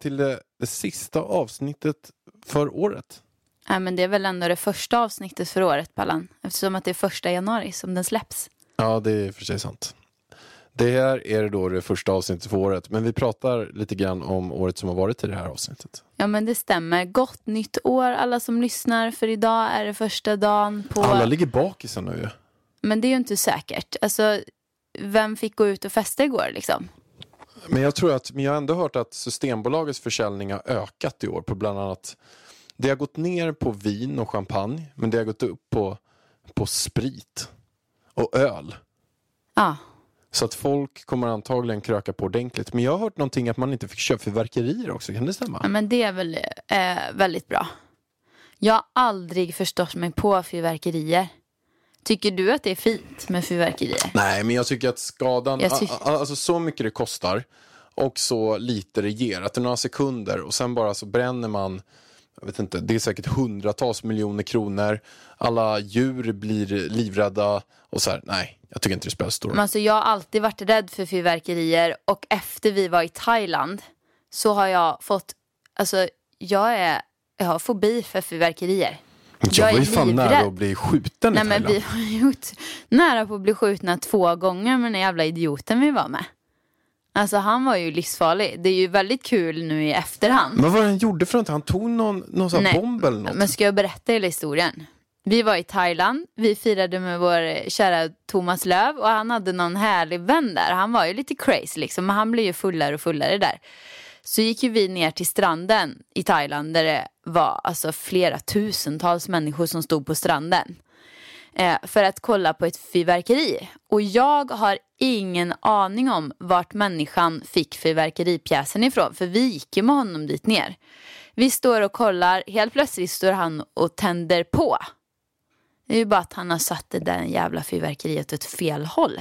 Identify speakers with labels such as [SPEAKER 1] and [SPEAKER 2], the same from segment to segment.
[SPEAKER 1] till det, det sista avsnittet för året.
[SPEAKER 2] Ja, men det är väl ändå det första avsnittet för året, Pallan. Eftersom att det är första januari som den släpps.
[SPEAKER 1] Ja, det är för sig sant. Det här är då det första avsnittet för året, men vi pratar lite grann om året som har varit i det här avsnittet.
[SPEAKER 2] Ja, men det stämmer. Gott nytt år alla som lyssnar. För idag är det första dagen på...
[SPEAKER 1] Alla ligger bakisen nu ju.
[SPEAKER 2] Men det är ju inte säkert. Alltså, vem fick gå ut och festa igår liksom?
[SPEAKER 1] Men jag tror att, men jag har ändå hört att Systembolagets försäljning har ökat i år på bland annat det har gått ner på vin och champagne, men det har gått upp på, på sprit och öl.
[SPEAKER 2] Ja.
[SPEAKER 1] Så att folk kommer antagligen kröka på ordentligt. Men jag har hört någonting att man inte fick köpa fyrverkerier också, kan det stämma?
[SPEAKER 2] ja, men det är väl eh, väldigt bra. Jag har aldrig förstått mig på fyrverkerier. Tycker du att det är fint med fyrverkerier?
[SPEAKER 1] Nej, men jag tycker att skadan,
[SPEAKER 2] Jag tyck-
[SPEAKER 1] a- a- alltså så mycket det kostar och så lite det ger, att det är några sekunder och sen bara så bränner man, jag vet inte, det är säkert hundratals miljoner kronor, alla djur blir livrädda och så här, nej, jag tycker inte det spelar stor roll.
[SPEAKER 2] Alltså, jag har alltid varit rädd för fyrverkerier och efter vi var i Thailand så har jag fått, alltså jag är, jag har fobi för fyrverkerier.
[SPEAKER 1] Jag
[SPEAKER 2] är
[SPEAKER 1] var ju fan
[SPEAKER 2] livrädd.
[SPEAKER 1] nära att bli skjuten
[SPEAKER 2] Nej
[SPEAKER 1] i
[SPEAKER 2] men vi har gjort nära på att bli skjutna två gånger med den jävla idioten vi var med. Alltså han var ju livsfarlig. Det är ju väldigt kul nu i efterhand.
[SPEAKER 1] Men vad var det han gjorde för något? Han tog någon, någon sån
[SPEAKER 2] Nej,
[SPEAKER 1] bomb eller något?
[SPEAKER 2] Men ska jag berätta hela historien? Vi var i Thailand, vi firade med vår kära Thomas Löv och han hade någon härlig vän där. Han var ju lite crazy liksom, men han blev ju fullare och fullare där. Så gick ju vi ner till stranden i Thailand där det var alltså flera tusentals människor som stod på stranden. Eh, för att kolla på ett fyrverkeri. Och jag har ingen aning om vart människan fick fyrverkeripjäsen ifrån. För vi gick ju med honom dit ner. Vi står och kollar, helt plötsligt står han och tänder på. Det är ju bara att han har satt det där jävla fyrverkeriet åt fel håll.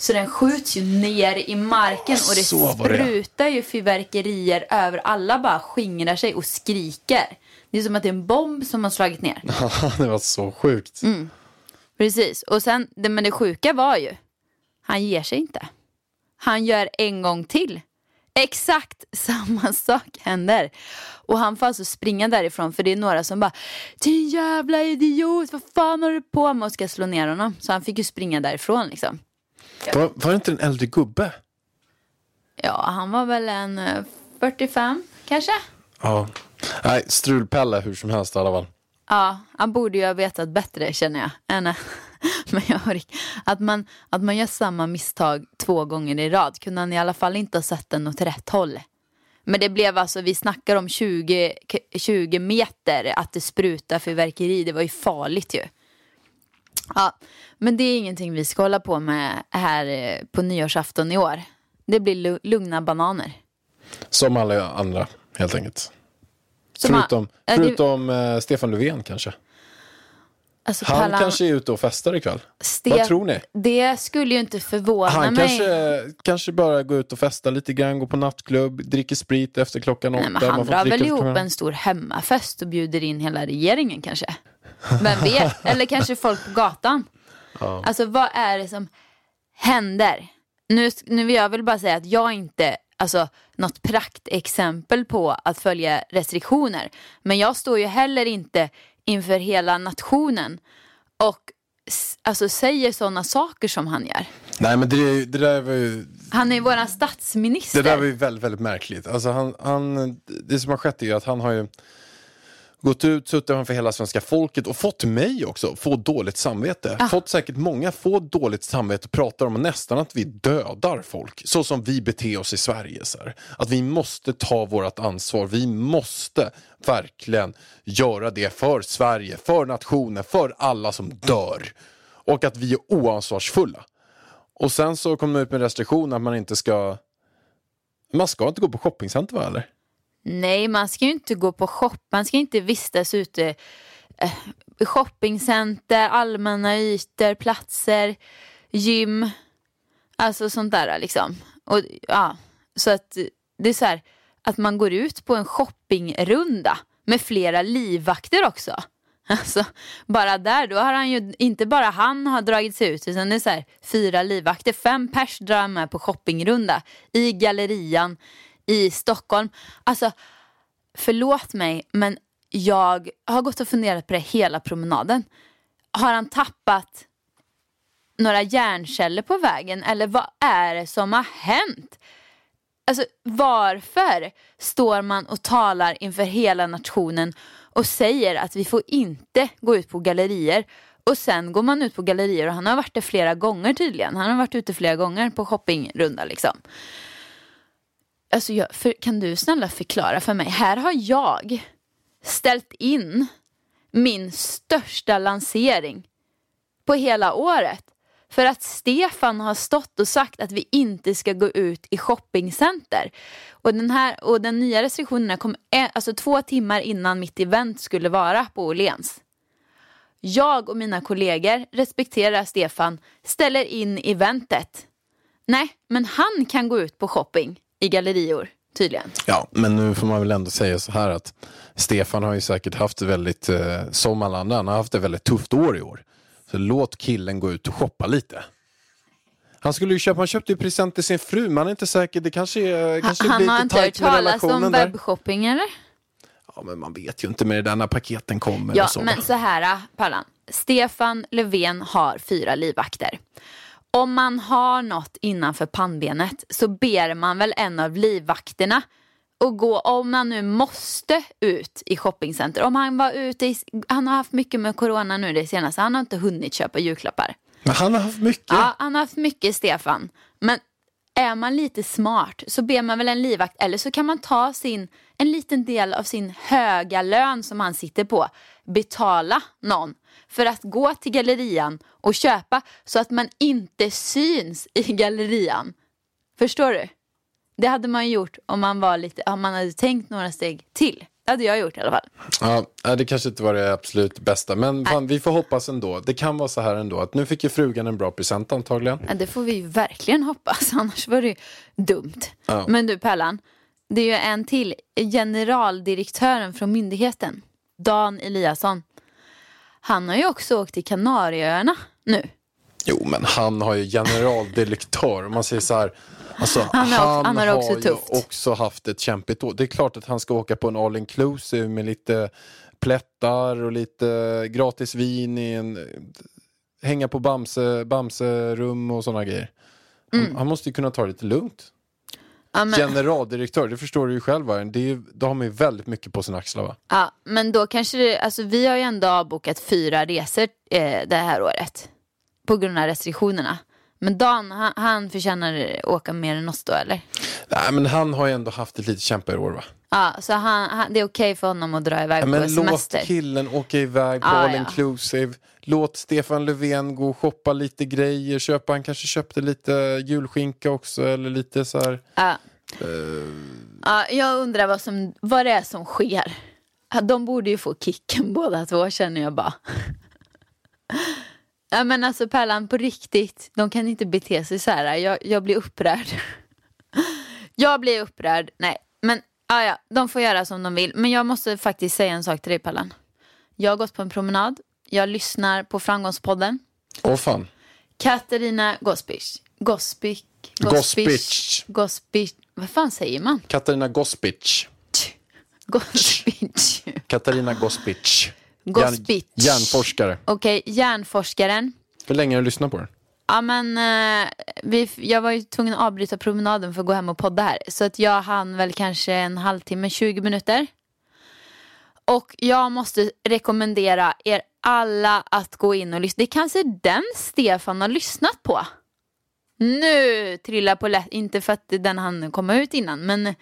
[SPEAKER 2] Så den skjuts ju ner i marken och det
[SPEAKER 1] Så var det.
[SPEAKER 2] sprutar ju fyrverkerier över. Alla bara skingrar sig och skriker. Det är som att det är en bomb som har slagit ner.
[SPEAKER 1] det var så sjukt.
[SPEAKER 2] Mm. Precis, och sen, det, men det sjuka var ju, han ger sig inte. Han gör en gång till. Exakt samma sak händer. Och han får alltså springa därifrån för det är några som bara Din jävla idiot, vad fan har du på med? Och ska slå ner honom. Så han fick ju springa därifrån liksom.
[SPEAKER 1] Var, var det inte en äldre gubbe?
[SPEAKER 2] Ja, han var väl en eh, 45 kanske?
[SPEAKER 1] Ja. Nej, strulpelle hur som helst i alla fall.
[SPEAKER 2] Ja, han borde ju ha vetat bättre känner jag. Än, men jag att, man, att man gör samma misstag två gånger i rad kunde han i alla fall inte ha sett den åt rätt håll. Men det blev alltså, vi snackar om 20, k- 20 meter att det sprutar fyrverkeri. Det var ju farligt ju. Ja, men det är ingenting vi ska hålla på med här eh, på nyårsafton i år. Det blir lu- lugna bananer.
[SPEAKER 1] Som alla andra, helt enkelt.
[SPEAKER 2] Som
[SPEAKER 1] förutom
[SPEAKER 2] det-
[SPEAKER 1] förutom eh, Stefan Löfven kanske.
[SPEAKER 2] Alltså,
[SPEAKER 1] Han
[SPEAKER 2] Pallan-
[SPEAKER 1] kanske är ute och festar ikväll.
[SPEAKER 2] Ste-
[SPEAKER 1] Vad tror ni?
[SPEAKER 2] Det skulle ju inte förvåna
[SPEAKER 1] Han
[SPEAKER 2] mig.
[SPEAKER 1] kanske, kanske bara går ut och festar lite grann, går på nattklubb, dricker sprit efter klockan åtta.
[SPEAKER 2] Nej,
[SPEAKER 1] Man
[SPEAKER 2] han
[SPEAKER 1] får
[SPEAKER 2] drar väl ihop en stor hemmafest och bjuder in hela regeringen kanske. Vem vet? Eller kanske folk på gatan. Alltså vad är det som händer? Nu, nu vill jag väl bara säga att jag inte, alltså något praktexempel på att följa restriktioner. Men jag står ju heller inte inför hela nationen och alltså säger sådana saker som han gör.
[SPEAKER 1] Nej men det, det där var ju,
[SPEAKER 2] Han är ju våran statsminister.
[SPEAKER 1] det där var ju väldigt, väldigt märkligt. Alltså han, han, det som har skett är ju att han har ju gått ut, suttit framför hela svenska folket och fått mig också få dåligt samvete. Fått säkert många få dåligt samvete och pratar om nästan att vi dödar folk. Så som vi beter oss i Sverige. Så här. Att vi måste ta vårt ansvar. Vi måste verkligen göra det för Sverige, för nationen, för alla som dör. Och att vi är oansvarsfulla. Och sen så kom de ut med restriktioner att man inte ska man ska inte gå på shoppingcenter va eller?
[SPEAKER 2] Nej, man ska ju inte gå på shop. Man ska inte vistas ute eh, shoppingcenter, allmänna ytor, platser, gym. Alltså sånt där liksom. Och, ja, så att det är så här att man går ut på en shoppingrunda med flera livvakter också. Alltså, bara där, då har han ju, inte bara han har dragit sig ut, utan det är så här, fyra livvakter, fem pers drar med på shoppingrunda i gallerian i Stockholm. Alltså, förlåt mig, men jag har gått och funderat på det hela promenaden. Har han tappat några hjärnceller på vägen eller vad är det som har hänt? Alltså varför står man och talar inför hela nationen och säger att vi får inte gå ut på gallerier och sen går man ut på gallerier och han har varit det flera gånger tydligen. Han har varit ute flera gånger på shoppingrunda liksom. Alltså jag, för, kan du snälla förklara för mig? Här har jag ställt in min största lansering på hela året. För att Stefan har stått och sagt att vi inte ska gå ut i shoppingcenter. Och den, här, och den nya restriktionen kom alltså två timmar innan mitt event skulle vara på Åhléns. Jag och mina kollegor respekterar Stefan, ställer in eventet. Nej, men han kan gå ut på shopping i gallerior tydligen.
[SPEAKER 1] Ja, men nu får man väl ändå säga så här att Stefan har ju säkert haft det väldigt, eh, som alla andra, han har haft det väldigt tufft år i år. Så låt killen gå ut och shoppa lite. Han skulle ju köpa, han köpte ju present till sin fru, men han är inte säker, det kanske, är, kanske
[SPEAKER 2] Han
[SPEAKER 1] blir
[SPEAKER 2] har
[SPEAKER 1] lite
[SPEAKER 2] inte hört
[SPEAKER 1] tajt med
[SPEAKER 2] talas om
[SPEAKER 1] relationen där.
[SPEAKER 2] webbshopping eller?
[SPEAKER 1] Ja, men man vet ju inte med det där när paketen kommer
[SPEAKER 2] Ja,
[SPEAKER 1] och så.
[SPEAKER 2] men så här, Pallan. Stefan Löfven har fyra livvakter. Om man har något innanför pannbenet så ber man väl en av livvakterna och gå, om man nu måste ut i shoppingcenter. Om han var ute i, han har haft mycket med corona nu det senaste, han har inte hunnit köpa julklappar.
[SPEAKER 1] Men han har haft mycket.
[SPEAKER 2] Ja, han har haft mycket Stefan. Men är man lite smart så ber man väl en livvakt eller så kan man ta sin, en liten del av sin höga lön som han sitter på, betala någon för att gå till gallerian och köpa så att man inte syns i gallerian. Förstår du? Det hade man gjort om man, var lite, om man hade tänkt några steg till. Det hade jag gjort i alla fall.
[SPEAKER 1] Ja, nej, det kanske inte var det absolut bästa, men fan, vi får hoppas ändå. Det kan vara så här ändå, att nu fick ju frugan en bra present antagligen.
[SPEAKER 2] Ja, det får vi ju verkligen hoppas, annars var det ju dumt.
[SPEAKER 1] Ja.
[SPEAKER 2] Men du Pärlan, det är ju en till. Generaldirektören från myndigheten, Dan Eliasson. Han har ju också åkt till Kanarieöarna nu.
[SPEAKER 1] Jo, men han har ju generaldirektör. Om man säger så här, alltså,
[SPEAKER 2] Han har- han har det också
[SPEAKER 1] ju
[SPEAKER 2] tufft.
[SPEAKER 1] också haft ett kämpigt år. Det är klart att han ska åka på en all inclusive med lite plättar och lite gratis vin i en, hänga på Bamse, Bamse-rum och sådana grejer. Han,
[SPEAKER 2] Mm.
[SPEAKER 1] han måste ju kunna ta det lite lugnt.
[SPEAKER 2] Ja, men,
[SPEAKER 1] Generaldirektör, det förstår du ju själv. va? Det ju- då har man ju väldigt mycket på sina axlar va?
[SPEAKER 2] ja, men då kanske det, alltså vi har ju ändå avbokat fyra resor eh, det här året. På grund av restriktionerna. Men Dan, han, han förtjänar åka mer än oss då eller?
[SPEAKER 1] Nej, men han har ju ändå haft ett lite kämpigare år va?
[SPEAKER 2] Ja, så han, han, det är okej för honom att dra iväg
[SPEAKER 1] Ja,
[SPEAKER 2] på
[SPEAKER 1] men låt
[SPEAKER 2] semester.
[SPEAKER 1] killen åka iväg på
[SPEAKER 2] Ah,
[SPEAKER 1] all
[SPEAKER 2] ja.
[SPEAKER 1] inclusive. Låt Stefan Löfven gå och shoppa lite grejer. Köpa, han kanske köpte lite julskinka också eller lite så här.
[SPEAKER 2] Ja.
[SPEAKER 1] Eh.
[SPEAKER 2] Ja, jag undrar vad, som, vad det är som sker. De borde ju få kicken båda två känner jag bara. Ja men alltså Pärlan på riktigt, de kan inte bete sig så här. Jag, jag blir upprörd. Jag blir upprörd. Nej, men ja, ja, de får göra som de vill. Men jag måste faktiskt säga en sak till dig Pärlan. Jag har gått på en promenad. Jag lyssnar på Framgångspodden.
[SPEAKER 1] Åh fan.
[SPEAKER 2] Katarina Gospic. Gospic.
[SPEAKER 1] Gospic.
[SPEAKER 2] Gospic. Vad fan säger man?
[SPEAKER 1] Katarina Gospic.
[SPEAKER 2] Gospic.
[SPEAKER 1] Katarina Gospic.
[SPEAKER 2] Gospic.
[SPEAKER 1] Järn, järnforskare.
[SPEAKER 2] Okej, hjärnforskaren.
[SPEAKER 1] Hur länge har du lyssnat på den?
[SPEAKER 2] Ja men eh, vi, jag var ju tvungen att avbryta promenaden för att gå hem och podda här. Så att jag hann väl kanske en halvtimme, 20 minuter. Och jag måste rekommendera er alla att gå in och lyssna. Det är kanske den Stefan har lyssnat på. Nu trillar polletten, inte för att den hann komma ut innan, men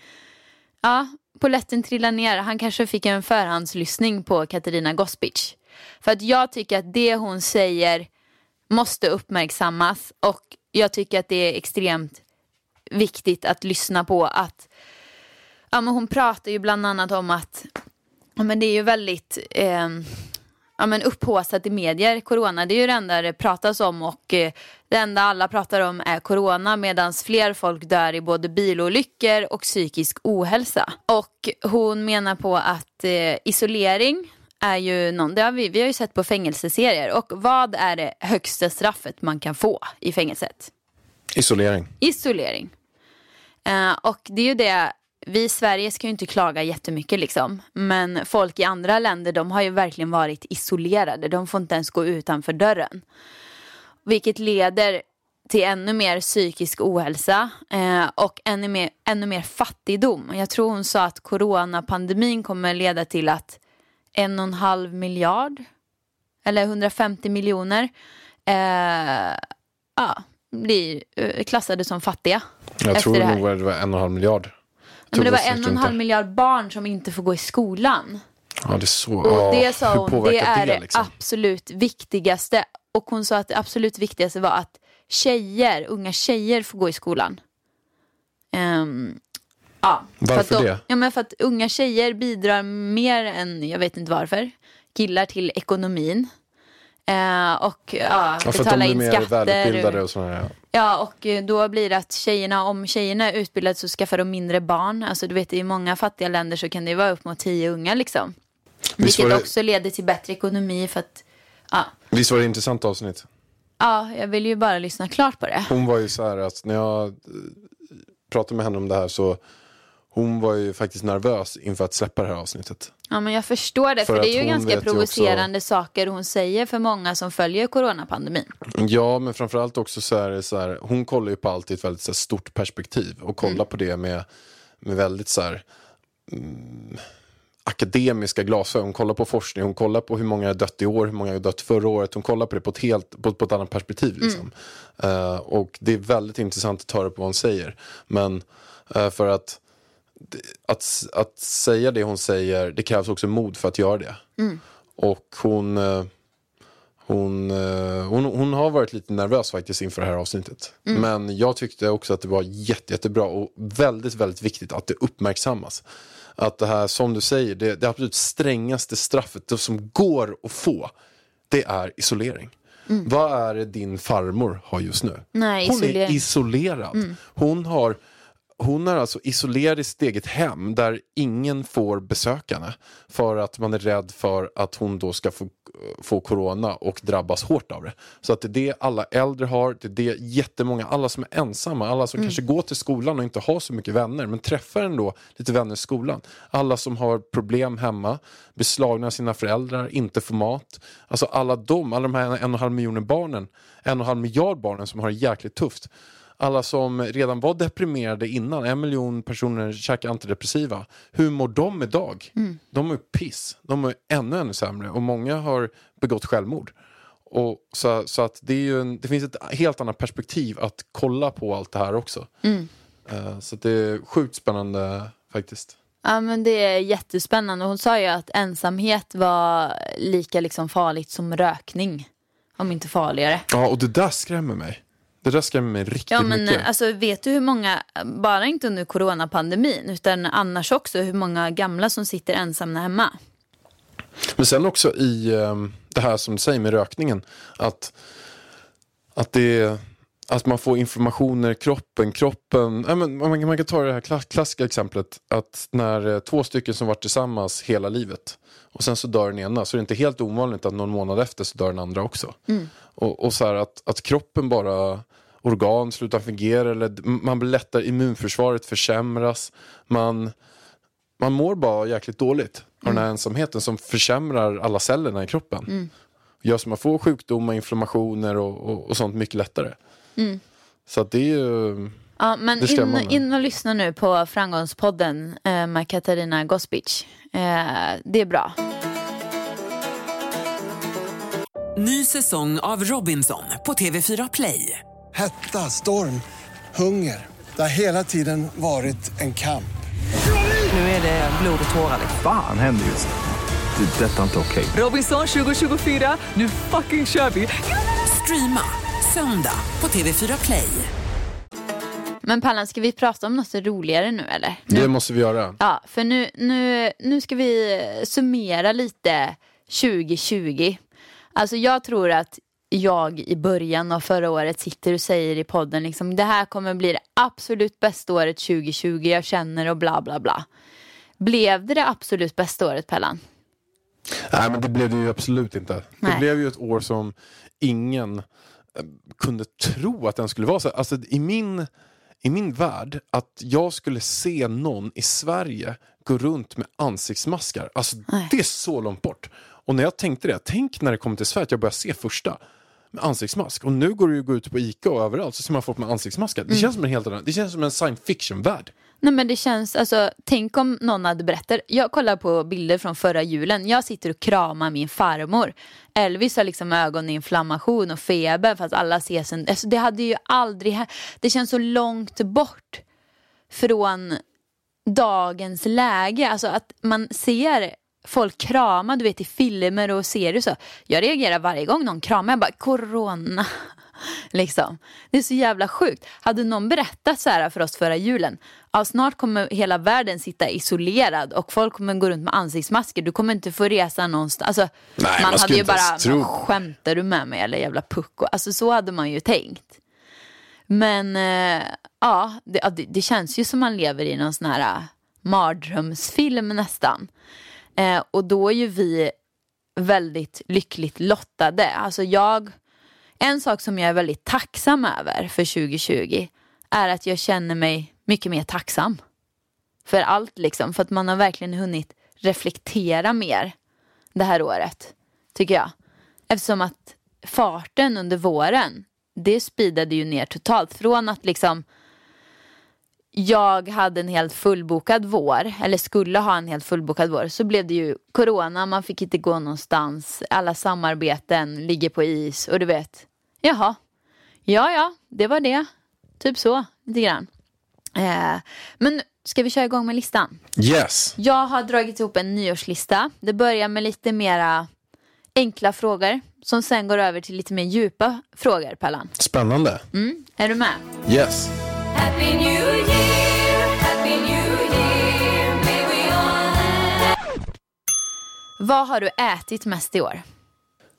[SPEAKER 2] ja, polletten trillar ner. Han kanske fick en förhandslyssning på Katarina Gospic. För att jag tycker att det hon säger måste uppmärksammas och jag tycker att det är extremt viktigt att lyssna på att ja, men hon pratar ju bland annat om att ja, men det är ju väldigt eh, ja, men upphaussat i medier, corona. Det är ju det enda det pratas om och eh, det enda alla pratar om är corona medan fler folk dör i både bilolyckor och psykisk ohälsa. Och hon menar på att eh, isolering är ju någon, det har vi, vi har ju sett på fängelseserier och vad är det högsta straffet man kan få i fängelset?
[SPEAKER 1] Isolering.
[SPEAKER 2] Isolering. Eh, och det är ju det, vi i Sverige ska ju inte klaga jättemycket liksom. Men folk i andra länder de har ju verkligen varit isolerade. De får inte ens gå utanför dörren. Vilket leder till ännu mer psykisk ohälsa eh, och ännu mer, ännu mer fattigdom. Jag tror hon sa att coronapandemin kommer leda till att en och en halv miljard eller 150 miljoner eh, ja, blir eh, klassade som fattiga.
[SPEAKER 1] Jag tror
[SPEAKER 2] det
[SPEAKER 1] nog att det var en och en halv miljard.
[SPEAKER 2] Men det var en och en halv miljard barn som inte får gå i skolan.
[SPEAKER 1] Ja, det så.
[SPEAKER 2] Och
[SPEAKER 1] ja,
[SPEAKER 2] det sa hon, det är det
[SPEAKER 1] liksom?
[SPEAKER 2] absolut viktigaste. Och hon sa att det absolut viktigaste var att tjejer, unga tjejer får gå i skolan. Ehm, ja, för
[SPEAKER 1] Varför
[SPEAKER 2] att de,
[SPEAKER 1] det?
[SPEAKER 2] Ja, men för att unga tjejer bidrar mer än, jag vet inte varför, killar till ekonomin. Eh, och ja,
[SPEAKER 1] Ja, för att de
[SPEAKER 2] betala
[SPEAKER 1] blir
[SPEAKER 2] in
[SPEAKER 1] mer
[SPEAKER 2] skatter.
[SPEAKER 1] välutbildade och sådana här.
[SPEAKER 2] Ja, och eh, då blir det att tjejerna, om tjejerna är utbildade så skaffar de mindre barn. Alltså du vet i många fattiga länder så kan det vara upp mot tio unga liksom.
[SPEAKER 1] Visst
[SPEAKER 2] Vilket
[SPEAKER 1] det,
[SPEAKER 2] också leder till bättre ekonomi för att, ja.
[SPEAKER 1] visst var det ett intressant avsnitt?
[SPEAKER 2] ja, jag vill ju bara lyssna klart på det.
[SPEAKER 1] Hon var ju så här att när jag eh, pratade med henne om det här så hon var ju faktiskt nervös inför att släppa det här avsnittet.
[SPEAKER 2] Ja, men jag förstår det, för,
[SPEAKER 1] För
[SPEAKER 2] det är ju ganska provocerande saker hon säger för många som följer coronapandemin.
[SPEAKER 1] Ja, men framförallt också så är det så här, hon kollar ju på allt i ett väldigt så här, stort perspektiv och kollar
[SPEAKER 2] Mm.
[SPEAKER 1] på det med, med väldigt så här, mm, akademiska glasögon. Hon kollar på forskning, hon kollar på hur många har dött i år, hur många har dött förra året. Hon kollar på det på ett, helt, på, på ett annat perspektiv. Liksom. Eh, och det är väldigt intressant att höra på vad hon säger. Men eh, för att, att, att säga det hon säger, det krävs också mod för att göra det. Och hon... eh, hon, eh, hon, hon har varit lite nervös faktiskt inför det här avsnittet. Men jag tyckte också att det var jätte, jättebra och väldigt, väldigt viktigt att det uppmärksammas. Att det här, som du säger, det, det absolut strängaste straffet det som går att få, det är isolering. Vad är det din farmor har just nu?
[SPEAKER 2] Nej,
[SPEAKER 1] hon är isolerad. Hon har hon är alltså isolerad i sitt eget hem där ingen får besöka henne. För att man är rädd för att hon då ska få, få corona och drabbas hårt av det. Så att det är det alla äldre har, det är det jättemånga, alla som är ensamma, alla som kanske går till skolan och inte har så mycket vänner men träffar ändå lite vänner i skolan. Alla som har problem hemma, blir slagna av sina föräldrar, inte får mat. Alltså alla de, alla de här en och en halv miljoner barnen, en och en halv miljard barnen som har det jäkligt tufft alla som redan var deprimerade innan, en miljon personer käkar antidepressiva. Hur mår de idag? De är piss. De är ännu, ännu sämre och många har begått självmord. Och så, så att det, en, det finns ett helt annat perspektiv att kolla på allt det här också. Eh, så att det är sjukt spännande faktiskt.
[SPEAKER 2] Ja men det är jättespännande. Hon sa ju att ensamhet var lika liksom farligt som rökning. Om inte farligare.
[SPEAKER 1] Ja, och det där skrämmer mig. Det där skrämmer mig riktigt
[SPEAKER 2] Ja men
[SPEAKER 1] mycket.
[SPEAKER 2] alltså vet du hur många, bara inte under coronapandemin utan annars också hur många gamla som sitter ensamma hemma.
[SPEAKER 1] Men sen också i ehm, det här som du säger med rökningen. Att, att, det, att man får informationer i kroppen. kroppen ja, men man, kan- man kan ta det här kla- klassiska exemplet. Att när eh, två stycken som varit tillsammans hela livet. Och sen så dör den ena. Så är det inte helt ovanligt att någon månad efter så dör den andra också. Och, och så här att, att kroppen bara organ slutar fungera. Eller man blir lättare, immunförsvaret försämras. Man man mår bara jäkligt dåligt av den här ensamheten som försämrar alla cellerna i kroppen. Gör så man får sjukdomar, inflammationer och, och, och sånt mycket lättare. Så att det är ju
[SPEAKER 2] Ja, men in, in och lyssna nu på Framgångspodden eh, med Katarina Gospic. Eh, det är bra.
[SPEAKER 3] Ny säsong av Robinson på TV4 Play.
[SPEAKER 4] Hetta, storm, hunger. Det har hela tiden varit en kamp.
[SPEAKER 3] Nu är det blod och tårar.
[SPEAKER 5] Fan händer just nu. Det. är Detta är inte okej.
[SPEAKER 3] Robinson 2024, nu fucking kör vi! Streama söndag på TV4 Play.
[SPEAKER 2] Men Pallan, ska vi prata om något roligare nu eller?
[SPEAKER 1] Det måste vi göra.
[SPEAKER 2] Ja, för nu, nu, nu ska vi summera lite 2020. Alltså jag tror att jag i början av förra året sitter och säger i podden liksom det här kommer bli det absolut bästa året 2020 jag känner och bla bla bla. Blev det det absolut bästa året Pellan?
[SPEAKER 1] Nej men det blev det ju absolut inte. Det
[SPEAKER 2] Nej.
[SPEAKER 1] blev ju ett år som ingen eh, kunde tro att den skulle vara så. Alltså i min, i min värld, att jag skulle se någon i Sverige gå runt med ansiktsmaskar. Alltså
[SPEAKER 2] Nej.
[SPEAKER 1] det är så långt bort. Och när jag tänkte det, tänk när det kommer till Sverige att jag börjar se första med ansiktsmask. Och nu går det ju att gå ut på Ica och överallt så ser man folk med ansiktsmaskar.
[SPEAKER 2] Mm.
[SPEAKER 1] Det känns som en helt annan, det känns som en science fiction-värld.
[SPEAKER 2] Nej men det känns, alltså tänk om någon hade berättat. Jag kollar på bilder från förra julen. Jag sitter och kramar min farmor. Elvis har liksom ögoninflammation och feber fast alla ses en, alltså det hade ju aldrig, det känns så långt bort från dagens läge. Alltså att man ser folk krama, du vet i filmer och serier så. Jag reagerar varje gång någon kramar, jag bara corona. Liksom. Det är så jävla sjukt. Hade någon berättat så här för oss förra julen. Ja, snart kommer hela världen sitta isolerad och folk kommer gå runt med ansiktsmasker. Du kommer inte få resa någonstans. Alltså,
[SPEAKER 1] Nej,
[SPEAKER 2] man
[SPEAKER 1] man
[SPEAKER 2] hade ju bara,
[SPEAKER 1] ens tro.
[SPEAKER 2] "Men skämtar du med mig eller jävla pucko? Alltså så hade man ju tänkt. Men eh, ja, det, ja, det, det känns ju som man lever i någon sån här eh, mardrömsfilm nästan. Eh, och då är ju vi väldigt lyckligt lottade. Alltså jag, en sak som jag är väldigt tacksam över för 2020 är att jag känner mig mycket mer tacksam. För allt liksom, för att man har verkligen hunnit reflektera mer det här året, tycker jag. Eftersom att farten under våren, det speedade ju ner totalt. Från att liksom jag hade en helt fullbokad vår, eller skulle ha en helt fullbokad vår, så blev det ju corona, man fick inte gå någonstans, alla samarbeten ligger på is och du vet, jaha, ja ja, det var det, typ så, lite grann. Eh, men ska vi köra igång med listan?
[SPEAKER 1] Yes.
[SPEAKER 2] Jag har dragit ihop en nyårslista. Det börjar med lite mera enkla frågor som sen går över till lite mer djupa frågor, Pallan.
[SPEAKER 1] Spännande.
[SPEAKER 2] Mm, är du med?
[SPEAKER 1] Yes.
[SPEAKER 6] Happy New Year,
[SPEAKER 2] Vad har du ätit mest i år?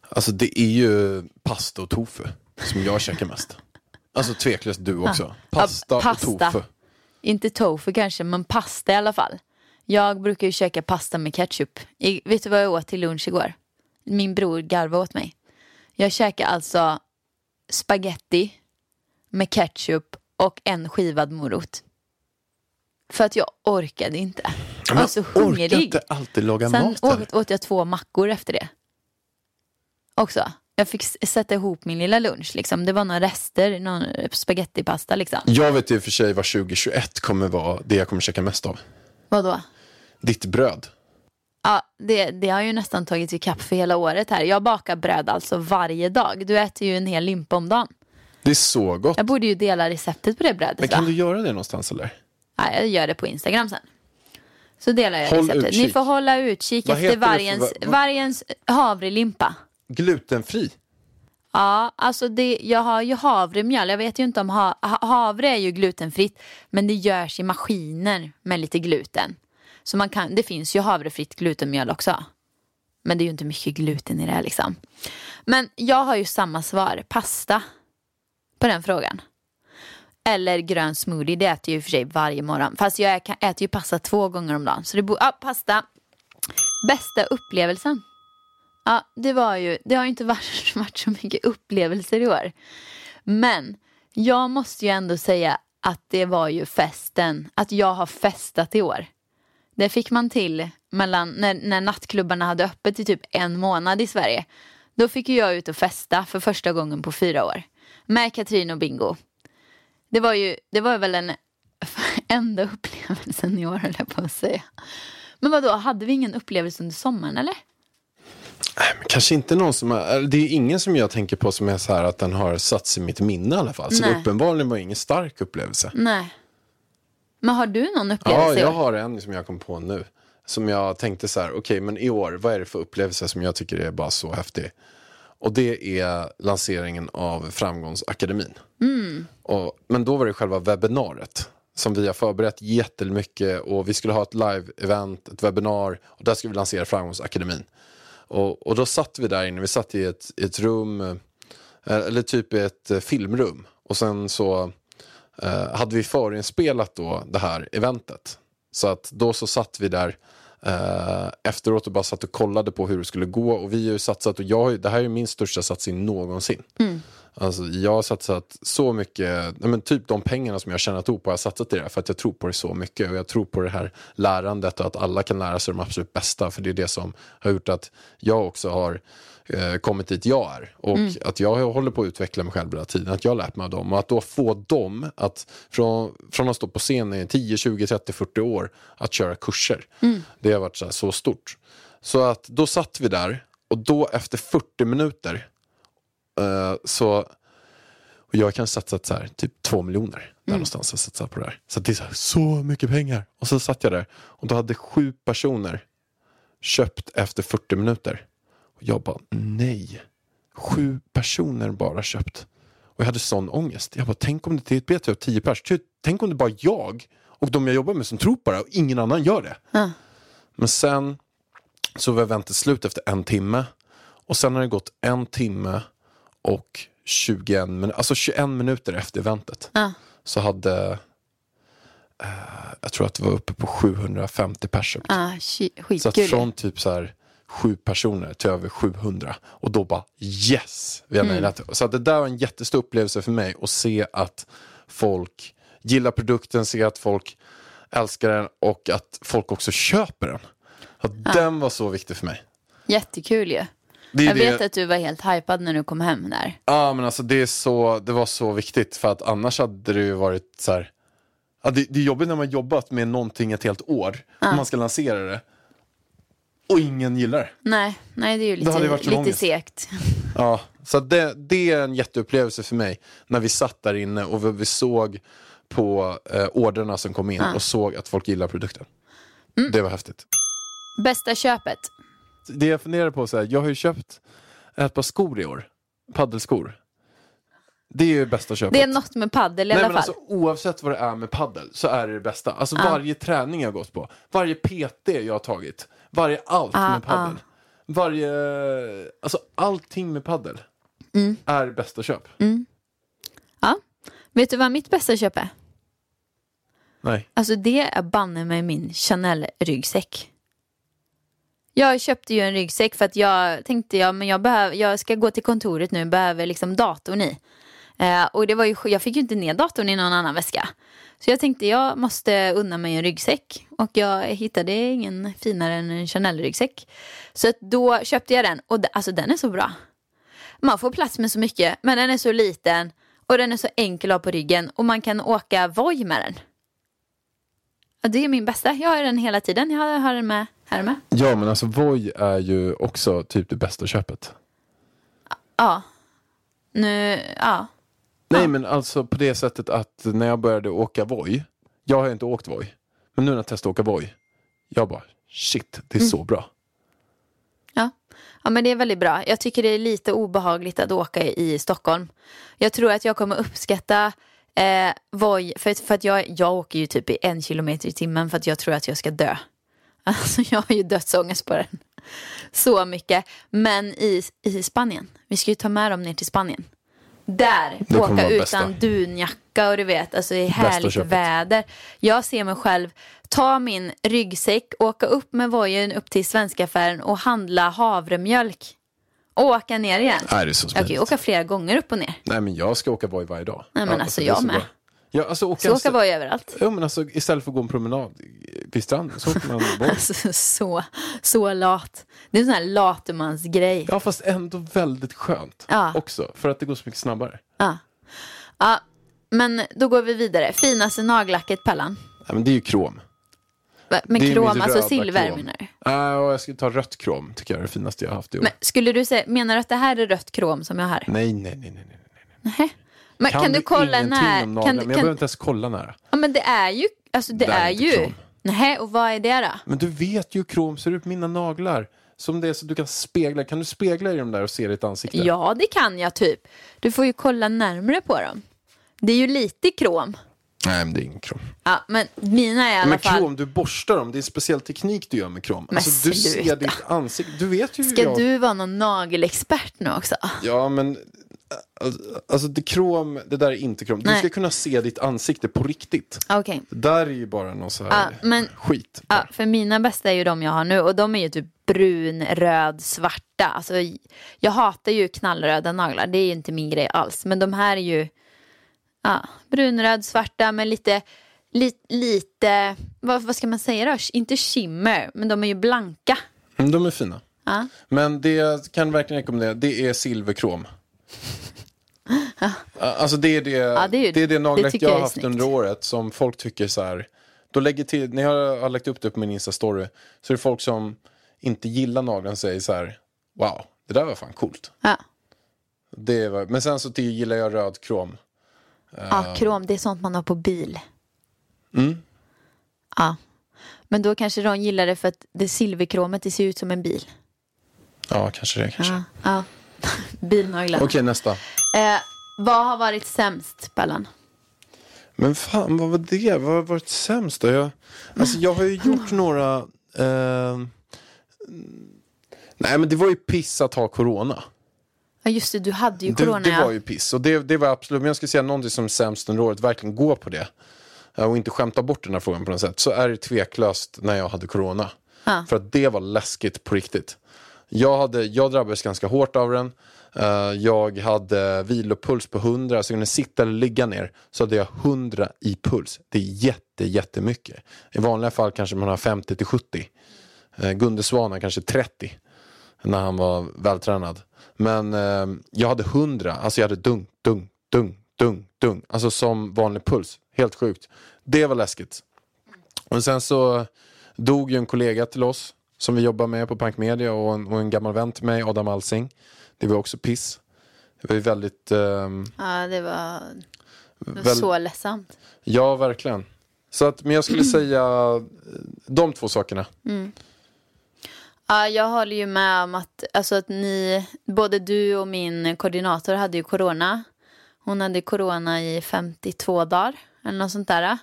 [SPEAKER 1] Alltså det är ju pasta och tofu som jag käkar mest. Alltså tveklöst du också. Pasta,
[SPEAKER 2] Ja, pasta.
[SPEAKER 1] och tofu.
[SPEAKER 2] Inte tofu kanske, men pasta i alla fall. Jag brukar ju käka pasta med ketchup. I, vet du vad jag åt till lunch igår? Min bror garvade åt mig. Jag käkade alltså spaghetti med ketchup och en skivad morot. För att jag orkade inte. Jag var så
[SPEAKER 1] orkar
[SPEAKER 2] hungrig.
[SPEAKER 1] inte alltid laga
[SPEAKER 2] Sen
[SPEAKER 1] mat där.
[SPEAKER 2] åt, åt jag två mackor efter det. Också. Jag fick sätta ihop min lilla lunch. Liksom. Det var några rester, någon spagettipasta liksom.
[SPEAKER 1] Jag vet ju för sig vad 2021 kommer vara det jag kommer käka mest av.
[SPEAKER 2] Vadå?
[SPEAKER 1] Ditt bröd.
[SPEAKER 2] Ja, det, det har ju nästan tagit ikapp för hela året här. Jag bakar bröd alltså varje dag. Du äter ju en hel limpa om dagen.
[SPEAKER 1] Det är så gott.
[SPEAKER 2] Jag borde ju dela receptet på det brödet.
[SPEAKER 1] Men kan
[SPEAKER 2] va?
[SPEAKER 1] du göra det någonstans eller?
[SPEAKER 2] Ja, jag gör det på Instagram sen. Så delar jag
[SPEAKER 1] Håll
[SPEAKER 2] receptet. Ni
[SPEAKER 1] utkik.
[SPEAKER 2] får hålla utkik
[SPEAKER 1] Vad
[SPEAKER 2] efter
[SPEAKER 1] det för-
[SPEAKER 2] vargens, vargens havrelimpa.
[SPEAKER 1] Glutenfri.
[SPEAKER 2] Ja, alltså det, jag har ju havremjöl. Jag vet ju inte om ha- havre är ju glutenfritt. Men det görs i maskiner med lite gluten. Så man kan, det finns ju havrefritt glutenmjöl också. Men det är ju inte mycket gluten i det här liksom. Men jag har ju samma svar, pasta. På den frågan. Eller grön smoothie, det äter jag ju för sig varje morgon. Fast jag äter ju pasta två gånger om dagen. Så det borde, ja, pasta. Bästa upplevelsen? Ja, det var ju, det har ju inte varit, varit så mycket upplevelser i år. Men jag måste ju ändå säga att det var ju festen, att jag har festat i år. Det fick man till mellan, när, när nattklubbarna hade öppet i typ en månad i Sverige. Då fick ju jag ut och festa för första gången på fyra år. Med Katrin och Bingo. Det var ju, det var väl den enda upplevelsen i år höll jag på att säga. Men vad då hade vi ingen upplevelse under sommaren eller?
[SPEAKER 1] Kanske inte någon som är, eller det är ingen som jag tänker på som är så här att den har satt sig i mitt minne i alla fall. Så
[SPEAKER 2] Nej.
[SPEAKER 1] det uppenbarligen var ingen stark upplevelse.
[SPEAKER 2] Nej. Men har du någon
[SPEAKER 1] Ja,
[SPEAKER 2] upplevelse i
[SPEAKER 1] jag har en som jag kom på nu. Som jag tänkte så här, okej men i år, vad är det för upplevelse som jag tycker är bara så häftig? Och det är lanseringen av Framgångsakademin. Och, men då var det själva webbinariet som vi har förberett jättemycket och vi skulle ha ett live-event, ett webbinar och där skulle vi lansera Framgångsakademin. Och, och då satt vi där inne, vi satt i ett, ett rum, eh, eller typ i ett eh, filmrum. Och sen så eh, hade vi förinspelat då det här eventet. Så att då så satt vi där eh, efteråt och bara satt och kollade på hur det skulle gå. Och vi har ju satsat, och jag, det här är min största satsning någonsin. Alltså, jag har satsat så mycket, men typ de pengarna som jag tjänat ihop har jag satsat i det här för att jag tror på det så mycket. Och jag tror på det här lärandet och att alla kan lära sig de absolut bästa. För det är det som har gjort att jag också har eh, kommit dit jag är. Och att jag håller på att utveckla mig själv hela tiden. Att jag har lärt mig av dem. Och att då få dem att från, från att stå på scen i 10, 20, 30, 40 år att köra kurser. Det har varit så, här, så stort. Så att då satt vi där och då efter 40 minuter Eh, så och jag kan satsa så här, typ två miljoner där någonstans. Jag satsar på det här. Så det är så, här, så mycket pengar. Och så satt jag där och då hade sju personer köpt efter 40 minuter. Och jag bara, nej. Sju personer bara köpt. Och jag hade sån ångest. Jag bara, tänk om det är ett bete av tio pers. Ty- Tänk om det bara jag och de jag jobbar med som tror på det och ingen annan gör det. Men sen så var eventet slut efter en timme. Och sen har det gått en timme och 21 minuter, alltså 21 minuter efter eventet. Så hade, eh, jag tror att det var uppe på 750 personer.
[SPEAKER 2] Ah,
[SPEAKER 1] Så att från typ så här sju personer till över 700. Och då bara yes, vi har
[SPEAKER 2] Mm.
[SPEAKER 1] det. Så det där var en jättestor upplevelse för mig att se att folk gillar produkten, se att folk älskar den och att folk också köper den. Att Den var så viktig för mig.
[SPEAKER 2] Jättekul ju.
[SPEAKER 1] Det är
[SPEAKER 2] Jag
[SPEAKER 1] det-
[SPEAKER 2] vet att du var helt hypad när du kom hem där.
[SPEAKER 1] Ja men alltså det, är så, det var så viktigt för att annars hade det ju varit så här. Ja, det, det är jobbigt när man jobbat med någonting ett helt år och man ska lansera det och ingen gillar det.
[SPEAKER 2] Nej, nej det är ju
[SPEAKER 1] Det
[SPEAKER 2] lite,
[SPEAKER 1] för
[SPEAKER 2] lite segt.
[SPEAKER 1] Ja, så det, det är en jätteupplevelse för mig när vi satt där inne och vi, vi såg på eh, orderna som kom in och såg att folk gillar produkten. Det var häftigt.
[SPEAKER 2] Bästa köpet?
[SPEAKER 1] Det jag funderar på så här, jag har ju köpt ett par skor i år, paddelskor. Det är ju bästa köpet.
[SPEAKER 2] Det är något med paddel i
[SPEAKER 1] Nej,
[SPEAKER 2] alla
[SPEAKER 1] men
[SPEAKER 2] fall.
[SPEAKER 1] alltså, oavsett vad det är med paddel så är det det bästa. Alltså varje träning jag gått på, varje PT jag har tagit, varje allt med paddel. Varje, alltså allting med paddel
[SPEAKER 2] Mm.
[SPEAKER 1] är bästa köp.
[SPEAKER 2] Ja. Vet du vad mitt bästa köp är?
[SPEAKER 1] Nej.
[SPEAKER 2] Alltså det är banne med min Chanel-ryggsäck. Jag köpte ju en ryggsäck för att jag tänkte ja, men jag, behöver, jag ska gå till kontoret nu, behöver liksom datorn i. Eh, och det var ju, jag fick ju inte ner datorn i någon annan väska. Så jag tänkte jag måste unna mig en ryggsäck. Och jag hittade ingen finare än en Chanel-ryggsäck. Så då köpte jag den och alltså den är så bra. Man får plats med så mycket men den är så liten och den är så enkel att ha på ryggen och man kan åka Voi med den. Ja, det är min bästa. Jag har den hela tiden. Jag har den med här med.
[SPEAKER 1] Ja men alltså Voi är ju också typ det bästa köpet.
[SPEAKER 2] Ja. Nu, ja.
[SPEAKER 1] Nej men alltså på det sättet att när jag började åka Voi, jag har inte åkt Voi, men nu när jag testade åka Voi, jag bara shit, det är
[SPEAKER 2] Mm.
[SPEAKER 1] så bra.
[SPEAKER 2] Ja. ja, men det är väldigt bra. Jag tycker det är lite obehagligt att åka i Stockholm. Jag tror att jag kommer uppskatta eh, Voi, för, för att jag, jag åker ju typ i en kilometer i timmen för att jag tror att jag ska dö. Alltså jag har ju dödsångest på den. Så mycket. Men i, i Spanien, vi ska ju ta med dem ner till Spanien. Där, åka utan
[SPEAKER 1] bästa.
[SPEAKER 2] dunjacka och du vet, alltså i härligt väder. Jag ser mig själv ta min ryggsäck, åka upp med vojen upp till svenska affären och handla havremjölk. Och åka ner igen.
[SPEAKER 1] Nej, det är så
[SPEAKER 2] jag kan ju åka flera gånger upp och ner.
[SPEAKER 1] Nej men jag ska åka Voi varje dag.
[SPEAKER 2] Nej, men alltså,
[SPEAKER 1] är
[SPEAKER 2] jag med.
[SPEAKER 1] Ja, alltså, åka
[SPEAKER 2] Så åka voj överallt.
[SPEAKER 1] Ja, men alltså, istället för att gå en promenad vid stranden så åker man Voi.
[SPEAKER 2] Alltså, så, så lat. Det är en sån här latumansgrej.
[SPEAKER 1] Ja fast ändå väldigt skönt
[SPEAKER 2] Ja.
[SPEAKER 1] också för att det går så mycket snabbare.
[SPEAKER 2] Ja. Ja, Men då går vi vidare. Finaste nagellacket Pallan?
[SPEAKER 1] Ja, men det är ju krom.
[SPEAKER 2] Med
[SPEAKER 1] Det
[SPEAKER 2] krom, alltså silver
[SPEAKER 1] krom.
[SPEAKER 2] menar du?
[SPEAKER 1] Ja, och jag skulle ta rött krom, tycker jag är det finaste jag har haft i år.
[SPEAKER 2] Men skulle du säga, menar du att det här är rött krom som jag har?
[SPEAKER 1] Nej, nej, nej, nej. nej.
[SPEAKER 2] Nähä. Men kan, du kolla när?
[SPEAKER 1] om
[SPEAKER 2] Kan,
[SPEAKER 1] men jag
[SPEAKER 2] kan,
[SPEAKER 1] behöver inte ens kolla nära.
[SPEAKER 2] ja, men det är ju, alltså det,
[SPEAKER 1] Det är
[SPEAKER 2] är ju. Nej, och vad är det då?
[SPEAKER 1] Men du vet ju hur krom ser ut på mina naglar. Som det är så du kan spegla. Kan du spegla i dem där och se ditt ansikte?
[SPEAKER 2] Ja, det kan jag typ. Du får ju kolla närmre på dem. Det är ju lite krom.
[SPEAKER 1] Nej, men det är ingen krom.
[SPEAKER 2] Ja, men mina är i alla
[SPEAKER 1] Men
[SPEAKER 2] fall.
[SPEAKER 1] krom, du borstar dem. Det är en speciell teknik du gör med krom.
[SPEAKER 2] Men
[SPEAKER 1] Alltså, du ser ditt ansikte. Du vet ju
[SPEAKER 2] Ska
[SPEAKER 1] jag...
[SPEAKER 2] du vara någon nagelexpert nu också?
[SPEAKER 1] Ja, men... Alltså det krom, det där är inte krom. Du
[SPEAKER 2] Nej.
[SPEAKER 1] ska kunna se ditt ansikte på riktigt.
[SPEAKER 2] Okej.
[SPEAKER 1] Det där är ju bara någon så här
[SPEAKER 2] Ja, men-
[SPEAKER 1] skit.
[SPEAKER 2] Ja, för mina bästa är ju de jag har nu och de är ju typ brun, röd, svarta. Alltså, jag hatar ju knallröda naglar, det är ju inte min grej alls. Men de här är ju ja, brun, röd, svarta med lite, li, lite, vad, vad ska man säga då? Inte shimmer, men de är ju blanka.
[SPEAKER 1] Mm, De är fina.
[SPEAKER 2] Ja.
[SPEAKER 1] Men det jag kan verkligen rekommendera, det är silverkrom. Alltså det är det,
[SPEAKER 2] det är
[SPEAKER 1] det, är det nagellack jag
[SPEAKER 2] jag
[SPEAKER 1] har haft
[SPEAKER 2] snyggt.
[SPEAKER 1] under året som folk tycker så här. Då lägger till, när jag har lagt upp det på min Insta-story så är det folk som inte gillar naglarna säger så här. Wow, det där var fan coolt.
[SPEAKER 2] Ja.
[SPEAKER 1] Det var, men sen så gillar jag röd krom.
[SPEAKER 2] ja, krom, det är sånt man har på bil.
[SPEAKER 1] Mm.
[SPEAKER 2] Ja. Men då kanske de gillar det för att det silverkromet det ser ut som en bil.
[SPEAKER 1] Ja, kanske det. Kanske.
[SPEAKER 2] Ja. ja. Bilnaglar.
[SPEAKER 1] Okej, nästa.
[SPEAKER 2] Eh, vad har varit sämst, Pallan?
[SPEAKER 1] Men fan, vad var det? Vad har varit sämst då? Jag, alltså, jag har ju gjort några... Eh, nej, men det var ju piss att ha corona.
[SPEAKER 2] Ja, just det, du hade ju
[SPEAKER 1] Det,
[SPEAKER 2] corona.
[SPEAKER 1] det
[SPEAKER 2] ja.
[SPEAKER 1] var ju piss. Och det, det var absolut, men jag skulle säga någonting som är sämst under året, verkligen gå på det. Eh, Och inte skämta bort den här frågan på något sätt. Så är det tveklöst när jag hade corona.
[SPEAKER 2] Ja.
[SPEAKER 1] För att det var läskigt på riktigt. Jag, hade, jag drabbades ganska hårt av den. Eh, jag hade vilopuls på 100, så jag kunde sitta eller ligga ner. Så hade jag 100 i puls. Det är jätte, jättemycket. I vanliga fall kanske man har 50 till 70. Uh, eh, Gunde Svan kanske 30 när han var vältränad. Men eh, jag hade 100, alltså jag hade dung, dung, dung, dung, dung. Alltså som vanlig puls. Helt sjukt. Det var läskigt. Och sen så dog ju en kollega till oss som vi jobbar med på Pank Media och en, och en gammal vän till mig, Adam Alsing. Det var också piss. Det var ju väldigt, ehm,
[SPEAKER 2] Ja, det var, det var
[SPEAKER 1] väl-
[SPEAKER 2] så ledsamt.
[SPEAKER 1] ja verkligen. Så att, men jag skulle säga eh, de två sakerna.
[SPEAKER 2] Ja, jag håller ju med om att, alltså att ni, både du och min koordinator hade ju corona. Hon hade corona i 52 dagar eller något sånt där.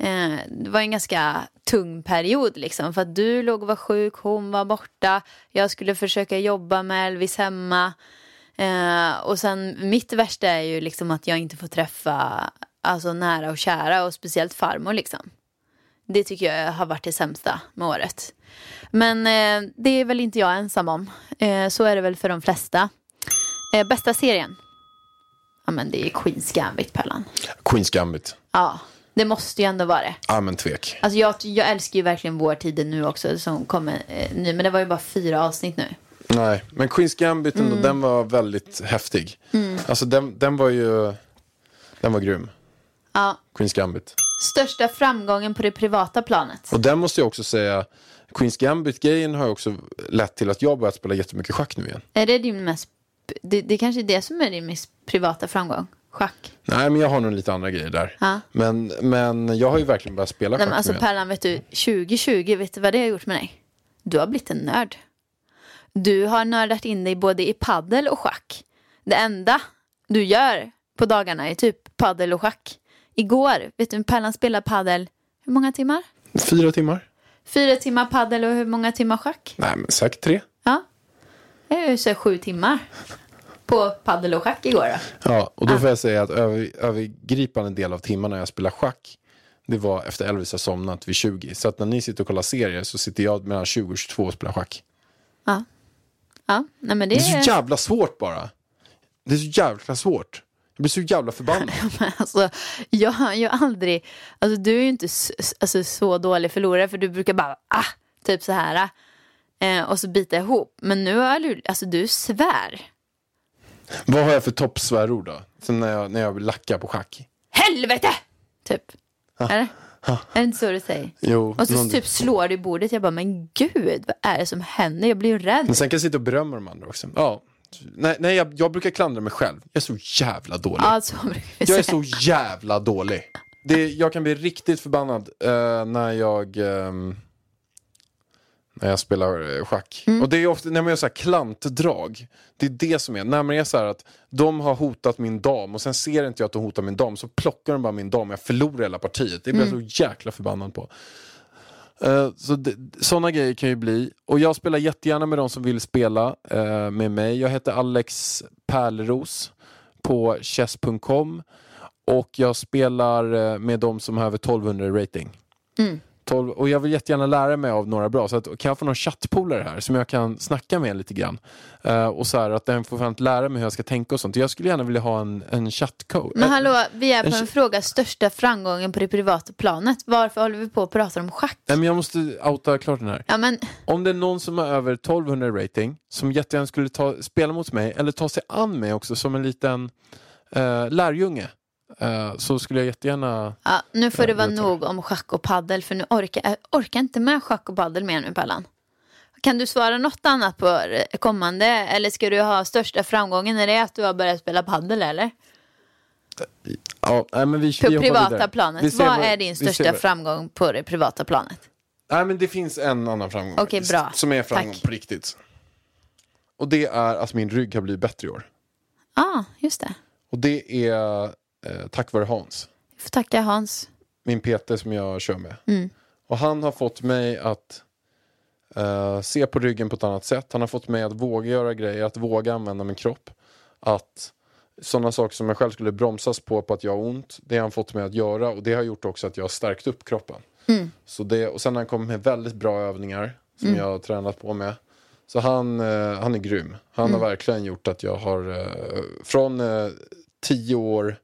[SPEAKER 2] Eh, det var en ganska tung period liksom. För att du låg och var sjuk, hon var borta. Jag skulle försöka jobba med Elvis hemma. Eh, och sen mitt värsta är ju liksom att jag inte får träffa alltså nära och kära och speciellt farmor liksom. Det tycker jag har varit det sämsta med året. Men eh, det är väl inte jag ensam om. Eh, så är det väl för de flesta. Eh, bästa serien? Ja men det är Queens Gambit Pellan.
[SPEAKER 1] Queens Gambit.
[SPEAKER 2] Ja, det måste ju ändå vara det.
[SPEAKER 1] Ja men tvek.
[SPEAKER 2] Alltså jag, jag älskar ju verkligen Vår tid nu också som kommer eh, nu. Men det var ju bara fyra avsnitt nu.
[SPEAKER 1] Nej, men Queens Gambit ändå,
[SPEAKER 2] Mm.
[SPEAKER 1] den var väldigt häftig. Alltså den, den var ju, den var grym.
[SPEAKER 2] Ja.
[SPEAKER 1] Queens Gambit.
[SPEAKER 2] Största framgången på det privata planet?
[SPEAKER 1] Och den måste jag också säga, Queens Gambit-grejen har ju också lett till att jag börjat spela jättemycket schack nu igen.
[SPEAKER 2] Är det din mest... Det, det kanske är det som är din mest privata framgång? Schack?
[SPEAKER 1] Nej, men jag har nog lite andra grejer där.
[SPEAKER 2] Ja.
[SPEAKER 1] Men, men jag har ju verkligen börjat spela
[SPEAKER 2] Nej,
[SPEAKER 1] schack
[SPEAKER 2] men alltså. Pärlan, vet du, 2020, vet du vad det har gjort med dig? Du har blivit en nörd. Du har nördat in dig både i paddel och schack. Det enda du gör på dagarna är typ paddel och schack. Igår, vet du, Pärlan spelade paddel, hur många timmar?
[SPEAKER 1] Fyra timmar?
[SPEAKER 2] Fyra timmar paddel och hur många timmar schack?
[SPEAKER 1] Nej, men säkert tre.
[SPEAKER 2] Ja, det är ju så sju timmar på paddel och schack igår då.
[SPEAKER 1] Ja, och då får jag säga att över, övergripande del av timmarna jag spelar schack det var efter Elvis har somnat vid 20. Så att när ni sitter och kollar serier så sitter jag mellan 20 och 22 och spelar schack.
[SPEAKER 2] Ja, ja nej men det
[SPEAKER 1] Det är så jävla svårt bara. Det är så jävla svårt. Jag blir så jävla förbannad.
[SPEAKER 2] Alltså, jag, har aldrig, alltså du är ju inte alltså, så dålig förlorare för du brukar bara, ah, typ så här. Eh, och så bita ihop. Men nu har du, alltså du svär.
[SPEAKER 1] Vad har jag för toppsvärord då? Sen när jag, när jag lackar på schack.
[SPEAKER 2] helvete! Typ. Eller? Är det inte så du säger?
[SPEAKER 1] Jo,
[SPEAKER 2] Och så
[SPEAKER 1] någon-
[SPEAKER 2] typ slår du i bordet. Jag bara, men gud, vad är det som händer? Jag blir ju rädd.
[SPEAKER 1] Men sen kan jag sitta och berömma de andra också. Ja. Nej, nej jag, jag brukar klandra mig själv. Jag är så jävla dålig.
[SPEAKER 2] Ja, så brukar vi
[SPEAKER 1] Jag är så jävla dålig. Det, jag kan bli riktigt förbannad eh, när jag ehm, när jag spelar eh, schack.
[SPEAKER 2] Mm.
[SPEAKER 1] Och det är ofta när man gör så här klantdrag. Det är det som är, när man är så här att de har hotat min dam och sen ser inte jag att de hotar min dam så plockar de bara min dam och jag förlorar hela partiet. Det blir
[SPEAKER 2] Mm.
[SPEAKER 1] jag så jäkla förbannad på. Eh, så det, sådana grejer kan ju bli. Och jag spelar jättegärna med de som vill spela eh, med mig. Jag heter Alex Pärleros på chess.com och jag spelar med de som har över 1200 i rating. 12, och jag vill jättegärna lära mig av några bra. Så att, kan jag få någon chattpolare här som jag kan snacka med lite grann? Eh, och så här, att den får fan lära mig hur jag ska tänka och sånt. Jag skulle gärna vilja ha en, en chattcoach.
[SPEAKER 2] Men hallå, vi är på
[SPEAKER 1] en
[SPEAKER 2] en fråga största framgången på det privata planet. Varför håller vi på och pratar om schack?
[SPEAKER 1] Nej, men jag måste outa klart den här.
[SPEAKER 2] Ja, men
[SPEAKER 1] Om det är någon som har över 1200 i rating som jättegärna skulle ta, spela mot mig eller ta sig an mig också som en liten eh, lärjunge så skulle jag jättegärna...
[SPEAKER 2] ja, nu får
[SPEAKER 1] Ja,
[SPEAKER 2] det vara nog om schack och paddel för nu orkar jag orkar inte med schack och paddel mer nu Pallan. Kan du svara något annat på kommande eller ska du ha största framgången? Är det att du har börjat spela paddel eller?
[SPEAKER 1] Ja, nej, men vi,
[SPEAKER 2] På
[SPEAKER 1] vi
[SPEAKER 2] privata
[SPEAKER 1] vidare. Vi
[SPEAKER 2] planet. Vad
[SPEAKER 1] vad-
[SPEAKER 2] är din största framgång på det privata planet?
[SPEAKER 1] Nej men det finns en annan framgång faktiskt,
[SPEAKER 2] bra.
[SPEAKER 1] Som är framgång
[SPEAKER 2] Tack.
[SPEAKER 1] på riktigt. Och det är att min rygg har blivit bättre i år.
[SPEAKER 2] Ja, ah, just det.
[SPEAKER 1] Och det är eh, tack vare Hans.
[SPEAKER 2] Jag får tacka Hans.
[SPEAKER 1] Min PT som jag kör med.
[SPEAKER 2] Mm.
[SPEAKER 1] Och han har fått mig att eh, se på ryggen på ett annat sätt. Han har fått mig att våga göra grejer, att våga använda min kropp. Att sådana saker som jag själv skulle bromsas på, på att jag har ont, det har han fått mig att göra och det har gjort också att jag har stärkt upp kroppen. Så det, och sen har han kommit med väldigt bra övningar som jag har tränat på med. Så han, eh, han är grym. Han har verkligen gjort att jag har eh, från eh, tio år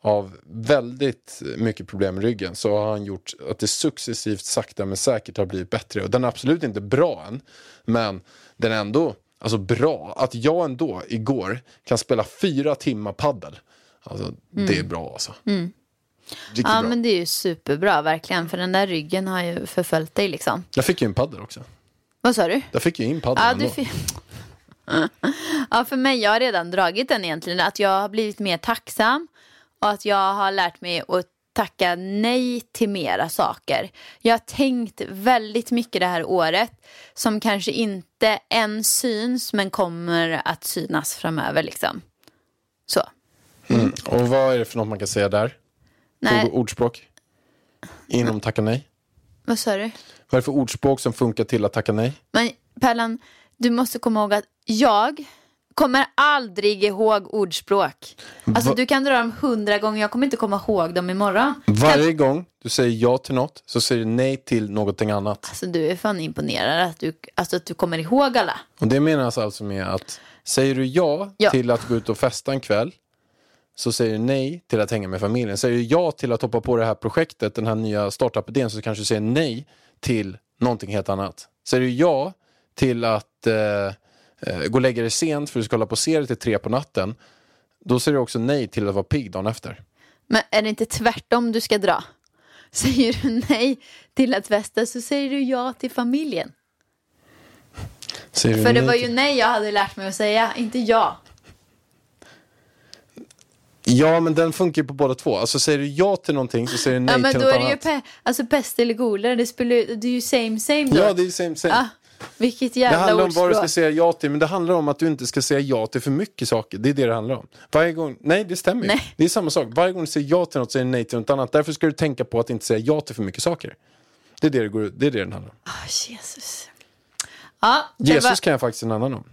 [SPEAKER 1] av väldigt mycket problem med ryggen så har han gjort att det successivt sakta men säkert har blivit bättre. Och den är absolut inte bra än, men den är ändå alltså bra. Att jag ändå igår kan spela fyra timmar paddel. Alltså, Det är bra alltså. Riktigt
[SPEAKER 2] Ja,
[SPEAKER 1] bra.
[SPEAKER 2] men det är ju superbra verkligen. För den där ryggen har ju förföljt dig liksom.
[SPEAKER 1] Jag fick ju en paddel också.
[SPEAKER 2] Vad sa du?
[SPEAKER 1] Jag fick ju in paddeln
[SPEAKER 2] Ja,
[SPEAKER 1] ändå.
[SPEAKER 2] du fi- ja, för mig, jag har redan dragit den egentligen. Att jag har blivit mer tacksam och att jag har lärt mig att tacka nej till mera saker. Jag har tänkt väldigt mycket det här året som kanske inte än syns men kommer att synas framöver liksom. Så.
[SPEAKER 1] Och vad är det för något man kan säga där?
[SPEAKER 2] Nej,
[SPEAKER 1] Ord- Ordspråk? Inom tacka nej?
[SPEAKER 2] vad sa du?
[SPEAKER 1] Vad är det för ordspråk som funkar till att tacka nej?
[SPEAKER 2] Men Pärlan, du måste komma ihåg att jag kommer aldrig ihåg ordspråk. Alltså
[SPEAKER 1] Va-
[SPEAKER 2] du kan dra dem hundra gånger, jag kommer inte komma ihåg dem imorgon.
[SPEAKER 1] Varje gång du säger ja till något så säger du nej till någonting annat.
[SPEAKER 2] Alltså du är fan imponerad att du, alltså, att du kommer ihåg alla.
[SPEAKER 1] Och det menas alltså med att säger du ja,
[SPEAKER 2] Ja.
[SPEAKER 1] till att gå ut och festa en kväll så säger du nej till att hänga med familjen. Säger du ja till att hoppa på det här projektet, den här nya startup-idén så kanske du säger nej till någonting helt annat. Säger du ja till att eh, gå och lägga dig sent för att du ska hålla på och se det till tre på natten då säger du också nej till att vara pigg dagen efter.
[SPEAKER 2] Men är det inte tvärtom du ska dra? Säger du nej till att festa så säger du ja till familjen. För det var ju nej jag hade lärt mig att säga, inte ja.
[SPEAKER 1] Ja, men den funkar ju på båda två. Alltså säger du ja till någonting så säger du nej
[SPEAKER 2] ja men
[SPEAKER 1] till
[SPEAKER 2] då
[SPEAKER 1] något
[SPEAKER 2] är det ju
[SPEAKER 1] annat.
[SPEAKER 2] pe- alltså pest eller kolera, det, spelar, det är ju same same då.
[SPEAKER 1] Ja, det är ju same same.
[SPEAKER 2] Ah, vilket
[SPEAKER 1] Det
[SPEAKER 2] jävla
[SPEAKER 1] handlar om vad du ska
[SPEAKER 2] ordspråk.
[SPEAKER 1] säga ja till, men det handlar om att du inte ska säga ja till för mycket saker. Det är det det handlar om. Varje gång, nej det stämmer.
[SPEAKER 2] Nej.
[SPEAKER 1] Det är samma sak. Varje gång du säger ja till något säger du nej till något annat. Därför ska du tänka på att inte säga ja till för mycket saker. Det är det det, går, det, är det den handlar om.
[SPEAKER 2] Ah, Jesus. Ja, det
[SPEAKER 1] Jesus
[SPEAKER 2] var...
[SPEAKER 1] kan jag faktiskt en annan om.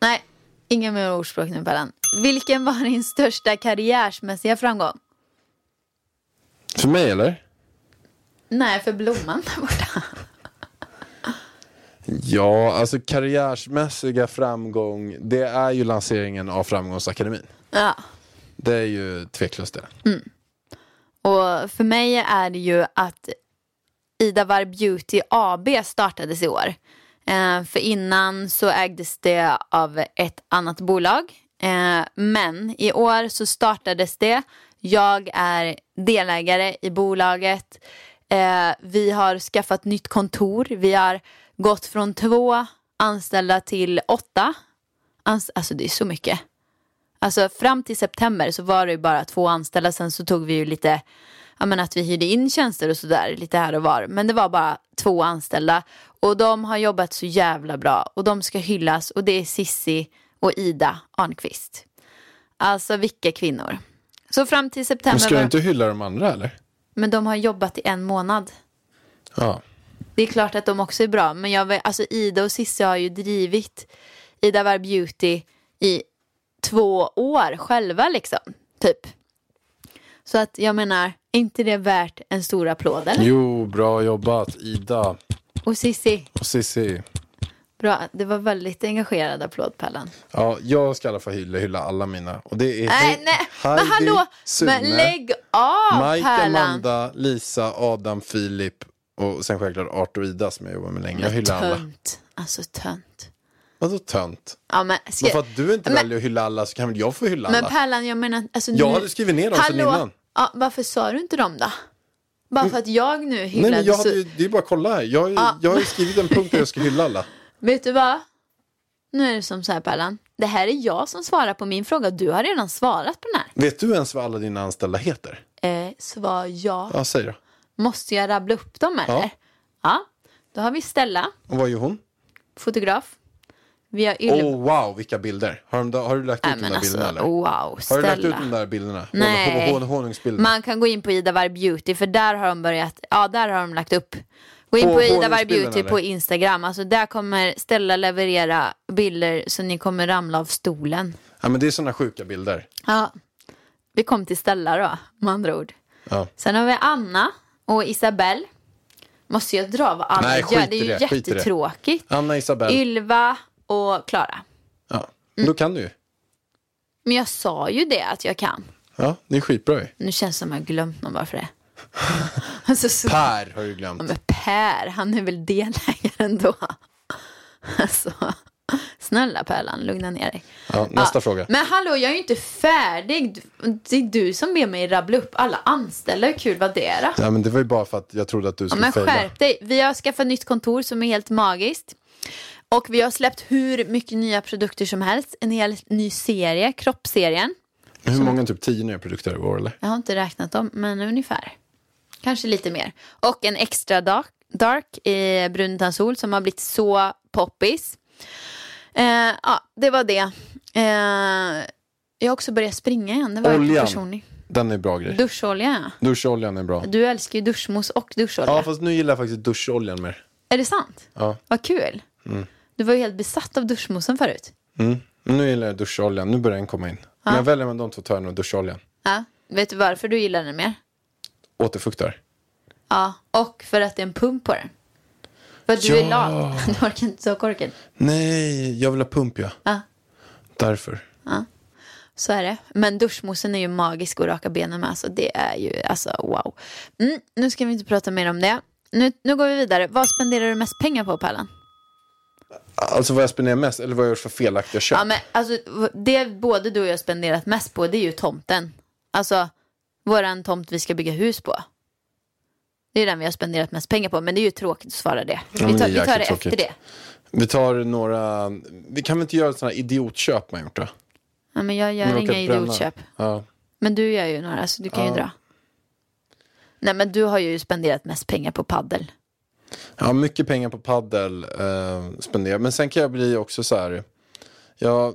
[SPEAKER 2] Nej, inga mer ordspråk nu Pallan. Vilken var din största karriärsmässiga framgång?
[SPEAKER 1] För mig eller?
[SPEAKER 2] Nej, för blomman där borta.
[SPEAKER 1] Ja, alltså karriärsmässiga framgång, det är ju lanseringen av Framgångsakademin.
[SPEAKER 2] Ja.
[SPEAKER 1] Det är ju tveklöst det.
[SPEAKER 2] Och för mig är det ju att Ida Var Beauty AB startades i år. Eh, för innan så ägdes det av ett annat bolag Eh, men i år så startades det. Jag är delägare i bolaget. Eh, vi har skaffat nytt kontor. Vi har gått från två anställda till åtta. Alltså det är så mycket. Alltså fram till september så var det ju bara två anställda. Sen så tog vi ju lite, ja men att vi hyrde in tjänster och sådär lite här och var. Men det var bara två anställda. Och de har jobbat så jävla bra. Och de ska hyllas. Och det är Sissi och Ida Arnqvist. Alltså vilka kvinnor. Så fram till
[SPEAKER 1] Men
[SPEAKER 2] september.
[SPEAKER 1] ska
[SPEAKER 2] var-
[SPEAKER 1] du inte hylla de andra eller?
[SPEAKER 2] Men de har jobbat i en månad.
[SPEAKER 1] Ja.
[SPEAKER 2] Det är klart att de också är bra. Men jag, alltså Ida och Cissi har ju drivit Ida Var Beauty i två år själva liksom. Typ. Så att jag menar, är inte det värt en stor applåd eller?
[SPEAKER 1] Jo, bra jobbat Ida
[SPEAKER 2] Och Cissi,
[SPEAKER 1] och Cissi.
[SPEAKER 2] bra. Det var väldigt engagerad applåd Pallan.
[SPEAKER 1] Ja, jag ska i alla fall hylla, hylla alla mina. Och det är
[SPEAKER 2] Nej,
[SPEAKER 1] He-
[SPEAKER 2] nej, men
[SPEAKER 1] Heidi,
[SPEAKER 2] hallå!
[SPEAKER 1] Sune,
[SPEAKER 2] Men lägg av
[SPEAKER 1] Mike,
[SPEAKER 2] Pärlan!
[SPEAKER 1] Amanda, Lisa, Adam, Filip och sen självklart Arthur och Ida som jag jobbar med länge. Jag hyllar alla.
[SPEAKER 2] Tönt. Alltså tönt.
[SPEAKER 1] Vadå tönt?
[SPEAKER 2] Ja, men, ska...
[SPEAKER 1] Men för att du inte
[SPEAKER 2] Men-
[SPEAKER 1] väljer att hylla alla så kan väl jag få hylla
[SPEAKER 2] Men
[SPEAKER 1] alla?
[SPEAKER 2] Pärlan, jag menar... Alltså,
[SPEAKER 1] Jag
[SPEAKER 2] nu...
[SPEAKER 1] hade skrivit ner dem
[SPEAKER 2] Hallå?
[SPEAKER 1] innan.
[SPEAKER 2] Ja, varför sa du inte dem då? Bara för att jag nu
[SPEAKER 1] Nej,
[SPEAKER 2] hyllade
[SPEAKER 1] men jag hade ju, det är bara att kolla här. Jag,
[SPEAKER 2] Ja.
[SPEAKER 1] jag har ju skrivit en punkt där jag ska hylla alla.
[SPEAKER 2] Vet du vad? Nu är det som så här Pärlan. Det här är jag som svarar på min fråga. Du har redan svarat på den här.
[SPEAKER 1] Vet du ens vad alla dina anställda heter?
[SPEAKER 2] Eh, svar ja.
[SPEAKER 1] Ja, säg då.
[SPEAKER 2] Måste jag rabbla upp dem eller?
[SPEAKER 1] Ja.
[SPEAKER 2] Ja. Då har vi Stella,
[SPEAKER 1] Och vad gör hon?
[SPEAKER 2] fotograf. Vi har Ylva.
[SPEAKER 1] oh, wow, vilka bilder. Har, de, har du lagt ut
[SPEAKER 2] Nej
[SPEAKER 1] de där
[SPEAKER 2] alltså,
[SPEAKER 1] bilderna eller?
[SPEAKER 2] wow.
[SPEAKER 1] Har du lagt ut de
[SPEAKER 2] Stella.
[SPEAKER 1] där bilderna?
[SPEAKER 2] Nej.
[SPEAKER 1] Hon, hon, honungsbilderna?
[SPEAKER 2] Man kan gå in på Ida Var Beauty för där har de börjat, ja där har de lagt upp. Gå in
[SPEAKER 1] På
[SPEAKER 2] på, Ida Var
[SPEAKER 1] honungsbilden,
[SPEAKER 2] Beauty
[SPEAKER 1] eller?
[SPEAKER 2] på Instagram. Alltså där kommer Stella leverera bilder så ni kommer ramla av stolen.
[SPEAKER 1] Ja, men det är sådana sjuka bilder.
[SPEAKER 2] Ja. Vi kom till Stella då, med andra ord.
[SPEAKER 1] Ja.
[SPEAKER 2] Sen har vi Anna och Isabelle. Måste jag dra vad alla
[SPEAKER 1] Nej,
[SPEAKER 2] gör? Det är ju
[SPEAKER 1] det,
[SPEAKER 2] jättetråkigt.
[SPEAKER 1] Anna Isabel.
[SPEAKER 2] Ylva och Klara.
[SPEAKER 1] Ja.
[SPEAKER 2] Mm.
[SPEAKER 1] Då kan du ju.
[SPEAKER 2] Men jag sa ju det att jag kan.
[SPEAKER 1] Ja, det är skitbra ju.
[SPEAKER 2] Nu känns det som jag har glömt någon bara för det. alltså, så...
[SPEAKER 1] Per har du
[SPEAKER 2] Ja,
[SPEAKER 1] glömt.
[SPEAKER 2] men Per, han är väl delägare ändå. Alltså, snälla Pärlan, lugna ner dig.
[SPEAKER 1] Ja, nästa
[SPEAKER 2] Ja,
[SPEAKER 1] fråga.
[SPEAKER 2] Men hallå, jag är ju inte färdig. Det är du som ber mig rabbla upp alla anställda. Hur kul var det då?
[SPEAKER 1] Ja, men det var ju bara för att jag trodde att du
[SPEAKER 2] Ja,
[SPEAKER 1] skulle
[SPEAKER 2] men
[SPEAKER 1] fejla.
[SPEAKER 2] skärp dig. Vi har skaffat nytt kontor som är helt magiskt. Och vi har släppt hur mycket nya produkter som helst. En hel ny serie, kroppsserien.
[SPEAKER 1] Hur många, typ tio nya produkter i år eller?
[SPEAKER 2] Jag har inte räknat dem, men ungefär. Kanske lite mer. Och en extra dark, dark i bruntandssol som har blivit så poppis. Eh, ja, det var det. Eh, jag har också börjat springa igen. Det var
[SPEAKER 1] Oljan.
[SPEAKER 2] personlig.
[SPEAKER 1] Den är bra grej.
[SPEAKER 2] Duscholja, ja.
[SPEAKER 1] Duscholjan är bra.
[SPEAKER 2] Du älskar ju duschmos och duscholja.
[SPEAKER 1] Ja, fast nu gillar jag faktiskt duscholjan mer.
[SPEAKER 2] Är det sant?
[SPEAKER 1] Ja.
[SPEAKER 2] Vad kul. Du var ju helt besatt av duschmosen förut.
[SPEAKER 1] Mm. Nu gillar jag duscholjan. Nu börjar den komma in. Men jag väljer mellan de två tar jag nog duscholjan.
[SPEAKER 2] Ja. Vet du varför du gillar den mer?
[SPEAKER 1] Återfuktar.
[SPEAKER 2] Ja, och för att det är en pump på den. För att du
[SPEAKER 1] Ja.
[SPEAKER 2] är lat. Du orkar inte ta korken.
[SPEAKER 1] Nej, jag vill ha pump ja.
[SPEAKER 2] Ja.
[SPEAKER 1] Därför.
[SPEAKER 2] Så är det. Men duschmosen är ju magisk att raka benen med. Alltså det är ju, alltså wow. Mm, nu ska vi inte prata mer om det. Nu, nu går vi vidare. Vad spenderar du mest pengar på Pärlan?
[SPEAKER 1] Alltså vad jag spenderar mest, eller vad jag gjort för felaktiga köp.
[SPEAKER 2] Ja, men alltså, det både du och jag spenderat mest på det är ju tomten. Alltså våran tomt vi ska bygga hus på. Det är den vi har spenderat mest pengar på. Men det är ju tråkigt att svara det.
[SPEAKER 1] Ja,
[SPEAKER 2] Vi tar, vi tar det
[SPEAKER 1] jäkligt
[SPEAKER 2] efter
[SPEAKER 1] tråkigt.
[SPEAKER 2] det.
[SPEAKER 1] Vi tar några, vi kan väl inte göra sådana idiotköp man gjort då?
[SPEAKER 2] Ja, men jag gör inga idiotköp.
[SPEAKER 1] Ja.
[SPEAKER 2] Men du gör ju några så du kan ju
[SPEAKER 1] Ja.
[SPEAKER 2] dra. Nej men du har ju spenderat mest pengar på paddel.
[SPEAKER 1] Ja, mycket pengar på paddel eh, spenderar. Men sen kan jag bli också så här, jag,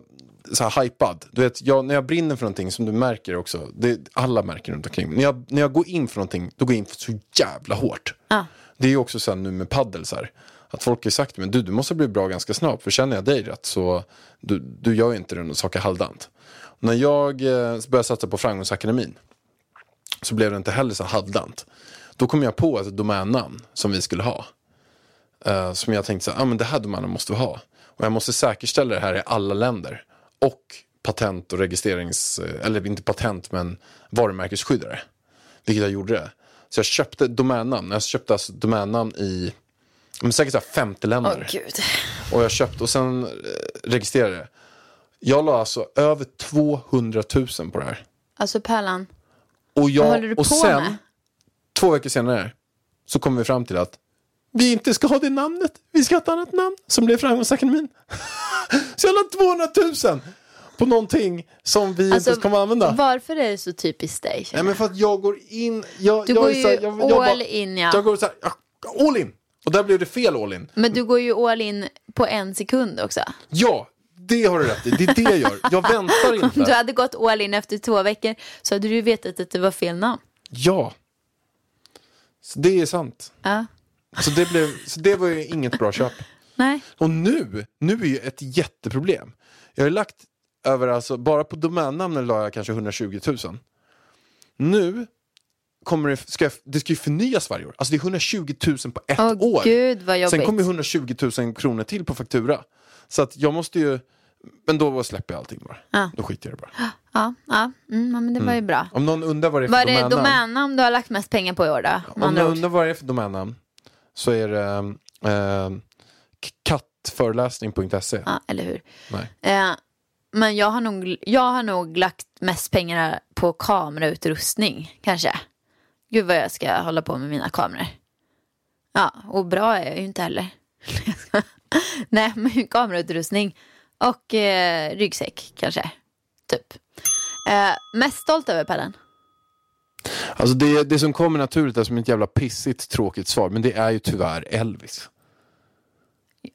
[SPEAKER 1] så här hypad. Du vet, jag, när jag brinner för någonting som du märker också, det, alla märker runt omkring. När jag, när jag går in för någonting, då går jag in för så jävla hårt.
[SPEAKER 2] Ja.
[SPEAKER 1] Det är ju också så nu med paddel så här. Att folk har sagt men du, du måste bli bra ganska snabbt. För känner jag dig rätt så du, du gör ju inte den saker halvdant. När jag eh, började satsa på Framgångsakademin så blev det inte heller så halvdant. Då kom jag på ett domännamn som vi skulle ha. Eh, som jag tänkte så här, ah, men det här domänen måste vi ha. Och jag måste säkerställa det här i alla länder. Och patent och registrerings, eller inte patent men varumärkesskyddare. Vilket jag gjorde. Så jag köpte domännamn. Jag köpte alltså domännamn i men säkert så här 50 länder.
[SPEAKER 2] Gud.
[SPEAKER 1] Och jag köpte och sen eh, registrerade det. Jag la alltså över 200 000 på det här.
[SPEAKER 2] Alltså Pärlan,
[SPEAKER 1] Och, jag,
[SPEAKER 2] vad håller du
[SPEAKER 1] och
[SPEAKER 2] på
[SPEAKER 1] sen,
[SPEAKER 2] med?
[SPEAKER 1] två veckor senare, så kom vi fram till att vi inte ska ha det namnet. Vi ska ha ett annat namn som blev Framgångsakademin. så jag la 200 000 på någonting som vi inte kommer använda.
[SPEAKER 2] Alltså, Varför är det så typiskt dig?
[SPEAKER 1] Nej men för att jag går in, jag,
[SPEAKER 2] Du
[SPEAKER 1] jag
[SPEAKER 2] går ju
[SPEAKER 1] här, jag, jag
[SPEAKER 2] all
[SPEAKER 1] bara-
[SPEAKER 2] in, ja.
[SPEAKER 1] Jag går så här, all in. Och där blev det fel all in.
[SPEAKER 2] Men du går ju all in på en sekund också.
[SPEAKER 1] Ja, det har du rätt i. Det är det jag gör. Jag väntar
[SPEAKER 2] Om du
[SPEAKER 1] inte.
[SPEAKER 2] hade gått all in efter två veckor så hade du vetat att det var fel namn.
[SPEAKER 1] Ja. Så det är sant.
[SPEAKER 2] Ja.
[SPEAKER 1] Så det, blev, så det var ju inget bra köp.
[SPEAKER 2] Nej.
[SPEAKER 1] Och nu, nu är ju ett jätteproblem. Jag har lagt över, alltså bara på domännamnen la jag kanske 120 000. Nu kommer det, ska jag, det ska ju förnyas varje år. Alltså det är 120 000 på ett
[SPEAKER 2] Åh
[SPEAKER 1] år.
[SPEAKER 2] gud vad jobbigt.
[SPEAKER 1] Sen kommer ju 120 000 kronor till på faktura. Så att jag måste ju, men då släpper jag allting bara.
[SPEAKER 2] Ja.
[SPEAKER 1] Då skiter jag i det bara.
[SPEAKER 2] Ja, ja. Mm, men det var ju bra.
[SPEAKER 1] Om någon undrar vad det är för
[SPEAKER 2] Vad är det
[SPEAKER 1] domännamn.
[SPEAKER 2] domännamn du har lagt mest pengar på i år då?
[SPEAKER 1] Om någon
[SPEAKER 2] ord.
[SPEAKER 1] undrar vad det är för domännamn så är det eh, kattföreläsning.se.
[SPEAKER 2] Ja, eller hur. Eh, men jag har, nog, jag har nog lagt mest pengar på kamerautrustning, kanske. Gud vad jag ska hålla på med mina kameror. Ja, och bra är jag ju inte heller. Nej, men kamerautrustning och eh, ryggsäck kanske. Typ. Eh, mest stolt över Pellen?
[SPEAKER 1] Alltså det, det som kommer naturligt är som ett jävla pissigt tråkigt svar men det är ju tyvärr Elvis.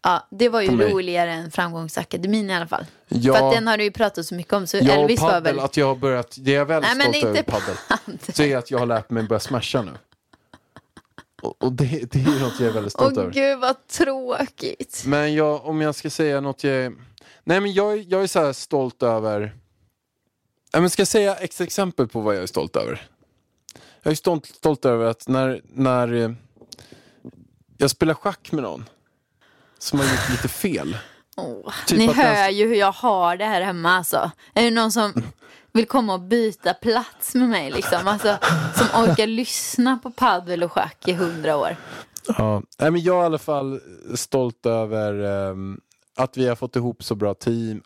[SPEAKER 2] Ja, det var ju roligare än Framgångsakademin i alla fall.
[SPEAKER 1] Ja.
[SPEAKER 2] För att den har du ju pratat så mycket om, så
[SPEAKER 1] Jag och
[SPEAKER 2] Elvis var
[SPEAKER 1] paddel,
[SPEAKER 2] väl...
[SPEAKER 1] att jag har börjat, det är jag väldigt
[SPEAKER 2] Nej,
[SPEAKER 1] stolt över paddel.
[SPEAKER 2] paddel.
[SPEAKER 1] Så är att jag har lärt mig börja smasha nu. Och, och det, det är något jag är väldigt stolt
[SPEAKER 2] Åh
[SPEAKER 1] över.
[SPEAKER 2] gud vad tråkigt.
[SPEAKER 1] Men jag, om jag ska säga något jag. Nej men jag, jag är så här stolt över... Nej, men ska jag säga ett exempel på vad jag är stolt över? Jag är stolt, stolt över att när, när eh, jag spelar schack med någon som har gjort lite fel.
[SPEAKER 2] Åh,
[SPEAKER 1] Typ
[SPEAKER 2] Ni
[SPEAKER 1] att den-
[SPEAKER 2] hör ju hur jag har det här hemma alltså. Är det någon som vill komma och byta plats med mig liksom? Alltså, som orkar lyssna på paddel och schack i hundra år.
[SPEAKER 1] Ja. Nej, men jag är i alla fall stolt över ehm, att vi har fått ihop så bra team.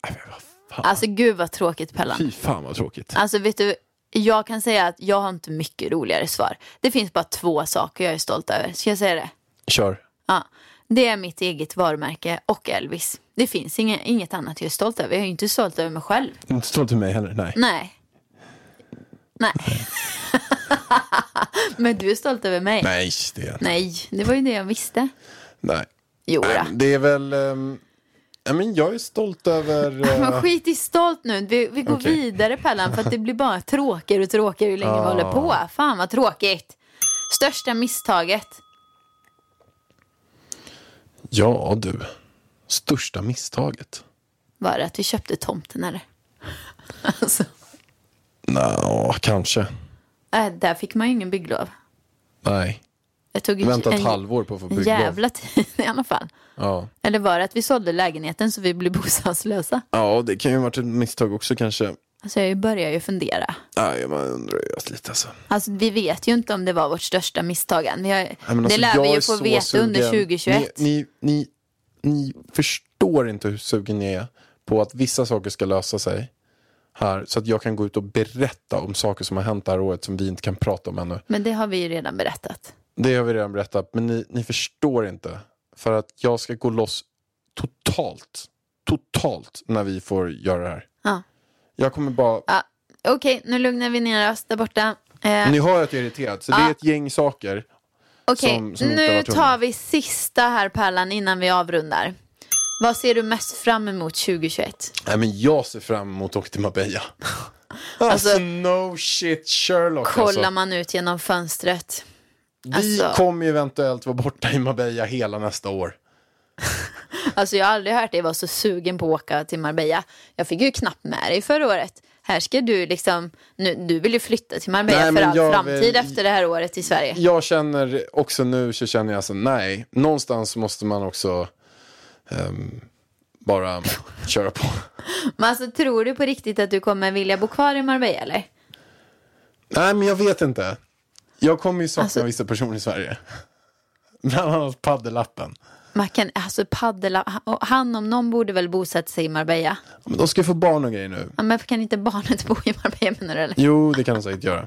[SPEAKER 1] Fan.
[SPEAKER 2] Alltså gud vad tråkigt Pellan.
[SPEAKER 1] Fy fan vad tråkigt.
[SPEAKER 2] Alltså vet du, jag kan säga att jag har inte mycket roligare svar. Det finns bara två saker jag är stolt över. Ska jag säga det?
[SPEAKER 1] Kör.
[SPEAKER 2] Ja, det är mitt eget varumärke och Elvis. Det finns inget, inget annat jag är stolt över. Jag är inte stolt över mig själv.
[SPEAKER 1] Inte stolt över mig heller, nej.
[SPEAKER 2] Nej. Nej. Men du är stolt över mig?
[SPEAKER 1] Nej, det är jag inte.
[SPEAKER 2] Nej, det var ju det jag visste.
[SPEAKER 1] Nej.
[SPEAKER 2] Jo, då.
[SPEAKER 1] Det är väl... Um, ja, men jag är stolt över...
[SPEAKER 2] Men
[SPEAKER 1] eh,
[SPEAKER 2] skit i stolt nu. Vi, vi går
[SPEAKER 1] Okej.
[SPEAKER 2] vidare Pellan för att det blir bara tråkigare och tråkigare ju längre vi håller på. Fan vad tråkigt. Största misstaget.
[SPEAKER 1] ja, du. Största misstaget?
[SPEAKER 2] Var det att vi köpte tomten eller? Alltså,
[SPEAKER 1] Nå, kanske.
[SPEAKER 2] äh, där fick man ju ingen bygglov.
[SPEAKER 1] Nej.
[SPEAKER 2] Jag tog
[SPEAKER 1] Vänta ett
[SPEAKER 2] en,
[SPEAKER 1] halvår på att få bygglov.
[SPEAKER 2] jävla tid i alla fall.
[SPEAKER 1] Ja.
[SPEAKER 2] Eller var det att vi sålde lägenheten så vi blev bostadslösa?
[SPEAKER 1] ja, det kan ju ha varit ett misstag också kanske.
[SPEAKER 2] Alltså jag börjar ju fundera.
[SPEAKER 1] Nej, man undrar ju lite alltså.
[SPEAKER 2] Alltså vi vet ju inte om det var vårt största misstag än. Har,
[SPEAKER 1] Nej, men
[SPEAKER 2] det
[SPEAKER 1] alltså,
[SPEAKER 2] lär
[SPEAKER 1] jag
[SPEAKER 2] vi ju få veta under
[SPEAKER 1] sugen.
[SPEAKER 2] 2021.
[SPEAKER 1] Ni, ni, ni, ni förstår inte hur sugen ni är på att vissa saker ska lösa sig här. Så att jag kan gå ut och berätta om saker som har hänt det här året som vi inte kan prata om ännu.
[SPEAKER 2] Men det har vi ju redan berättat.
[SPEAKER 1] Det har vi redan berättat, men ni, ni förstår inte. För att jag ska gå loss totalt, totalt när vi får göra det här.
[SPEAKER 2] Ja.
[SPEAKER 1] Jag kommer bara...
[SPEAKER 2] Ja, Okej, nu lugnar vi ner oss där borta. Eh,
[SPEAKER 1] Ni hör att jag är irriterad, så det
[SPEAKER 2] Ja.
[SPEAKER 1] är ett gäng saker.
[SPEAKER 2] Okej,
[SPEAKER 1] som har
[SPEAKER 2] nu tar vi sista här Pärlan innan vi avrundar. Vad ser du mest fram emot 2021?
[SPEAKER 1] Nej, men jag ser fram emot att åka till Marbella. Alltså, no shit Sherlock
[SPEAKER 2] Kollar
[SPEAKER 1] alltså.
[SPEAKER 2] man ut genom fönstret.
[SPEAKER 1] Vi
[SPEAKER 2] alltså-
[SPEAKER 1] kommer ju eventuellt vara borta i Marbella hela nästa år.
[SPEAKER 2] Alltså jag har aldrig hört dig vara så sugen på att åka till Marbella. Jag fick ju knappt med dig förra året. Här ska du liksom, nu, du vill ju flytta till Marbella
[SPEAKER 1] Nej,
[SPEAKER 2] för all framtid
[SPEAKER 1] vill-
[SPEAKER 2] efter det här året i Sverige.
[SPEAKER 1] Jag känner också nu så känner jag så nej, någonstans måste man också ehm, bara köra på.
[SPEAKER 2] Men alltså tror du på riktigt att du kommer vilja bo kvar i Marbella eller?
[SPEAKER 1] Nej, men jag vet inte. Jag kommer ju sakna
[SPEAKER 2] Alltså-
[SPEAKER 1] vissa personer i Sverige. Bland annat paddelappen.
[SPEAKER 2] Man kan, alltså och han om någon borde väl bosätta sig i Marbella.
[SPEAKER 1] Men de ska få barn och grejer nu.
[SPEAKER 2] Ja, men kan inte barnet bo i Marbella menar du eller?
[SPEAKER 1] Jo, det kan de säkert göra.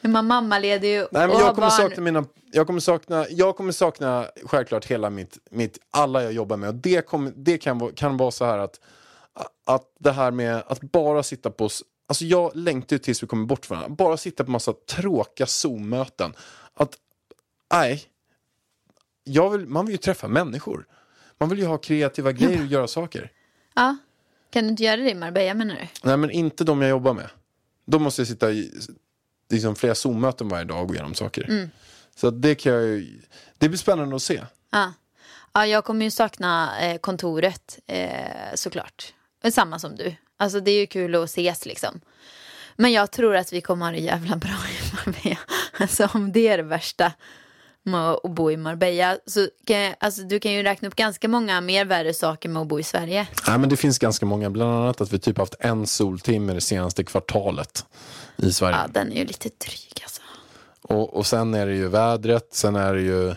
[SPEAKER 2] Men man mammaledig ju
[SPEAKER 1] Nej, men jag kommer
[SPEAKER 2] barn.
[SPEAKER 1] sakna mina, jag kommer sakna, jag kommer sakna självklart hela mitt, mitt alla jag jobbar med. Och det, kommer, det kan, vara- kan vara så här att, att det här med att bara sitta på, alltså jag längtar ju tills vi kommer bort från varandra. Bara sitta på massa tråkiga Zoom-möten. Att, nej, jag vill, man vill ju träffa människor. Man vill ju ha kreativa grejer och göra saker.
[SPEAKER 2] Ja. Kan du inte göra det i Marbella menar du?
[SPEAKER 1] Nej men inte de jag jobbar med. Då måste jag sitta i liksom, flera Zoom-möten varje dag och gå igenom saker. Så att det kan jag ju, det blir spännande att se.
[SPEAKER 2] Ja. ja, jag kommer ju sakna eh, kontoret eh, såklart. Samma som du. Alltså det är ju kul att ses liksom. Men jag tror att vi kommer ha det jävla bra i Marbella. Alltså om det är det värsta med att bo i Marbella. Så kan alltså, du kan ju räkna upp ganska många mer värre saker med att bo i Sverige.
[SPEAKER 1] Nej, men det finns ganska många, bland annat att vi typ haft en soltimme det senaste kvartalet i Sverige.
[SPEAKER 2] Ja, den är ju lite dryg alltså.
[SPEAKER 1] Och, och sen är det ju vädret, sen är det ju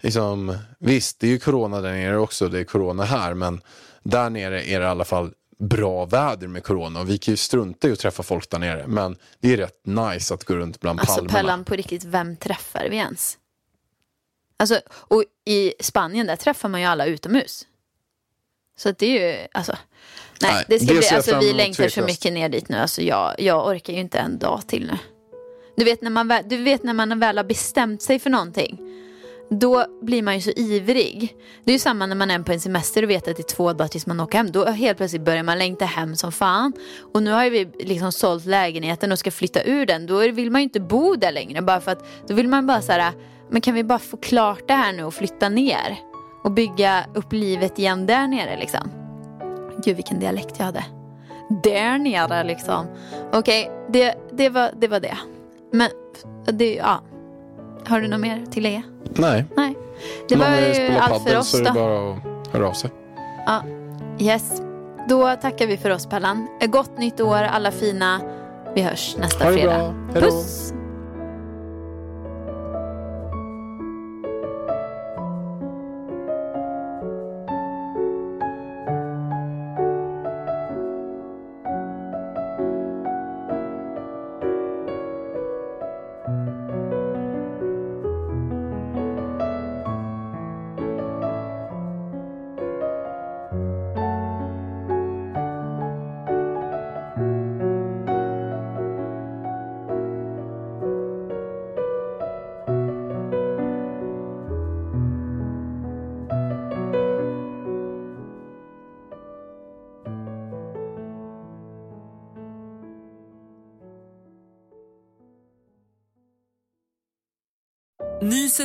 [SPEAKER 1] liksom, visst det är ju corona där nere också, det är corona här, men där nere är det i alla fall bra väder med corona och vi kan ju strunta i att träffa folk där nere, men det är rätt nice att gå runt bland
[SPEAKER 2] Alltså
[SPEAKER 1] palmerna.
[SPEAKER 2] Pellan på riktigt, vem träffar vi ens? Alltså, och i Spanien där träffar man ju alla utomhus. Så att det är ju, alltså. Nej,
[SPEAKER 1] Nej,
[SPEAKER 2] det ska
[SPEAKER 1] det
[SPEAKER 2] bli, alltså vi längtar så mycket ner dit nu. Alltså jag, jag orkar ju inte en dag till nu. Du vet, när man du vet när man väl har bestämt sig för någonting. Då blir man ju så ivrig. Det är ju samma när man är på en semester och vet att det är två dagar tills man åker hem. Då helt plötsligt börjar man längta hem som fan. Och nu har ju vi liksom sålt lägenheten och ska flytta ur den. Då vill man ju inte bo där längre. Bara för att då vill man bara så här, men kan vi bara få klart det här nu och flytta ner? Och bygga upp livet igen där nere liksom. Gud vilken dialekt jag hade. Där nere liksom. Okej, det, det, var, det var det. Men det, ja. Har du något mer att tillägga?
[SPEAKER 1] Nej,
[SPEAKER 2] Nej. Det var ju allt för oss
[SPEAKER 1] så är det
[SPEAKER 2] då.
[SPEAKER 1] bara att höra av sig.
[SPEAKER 2] Ja. Yes. Då tackar vi för oss Pellan. Ett Gott nytt år alla fina. Vi hörs nästa fredag.
[SPEAKER 1] bra. Då.
[SPEAKER 2] Puss!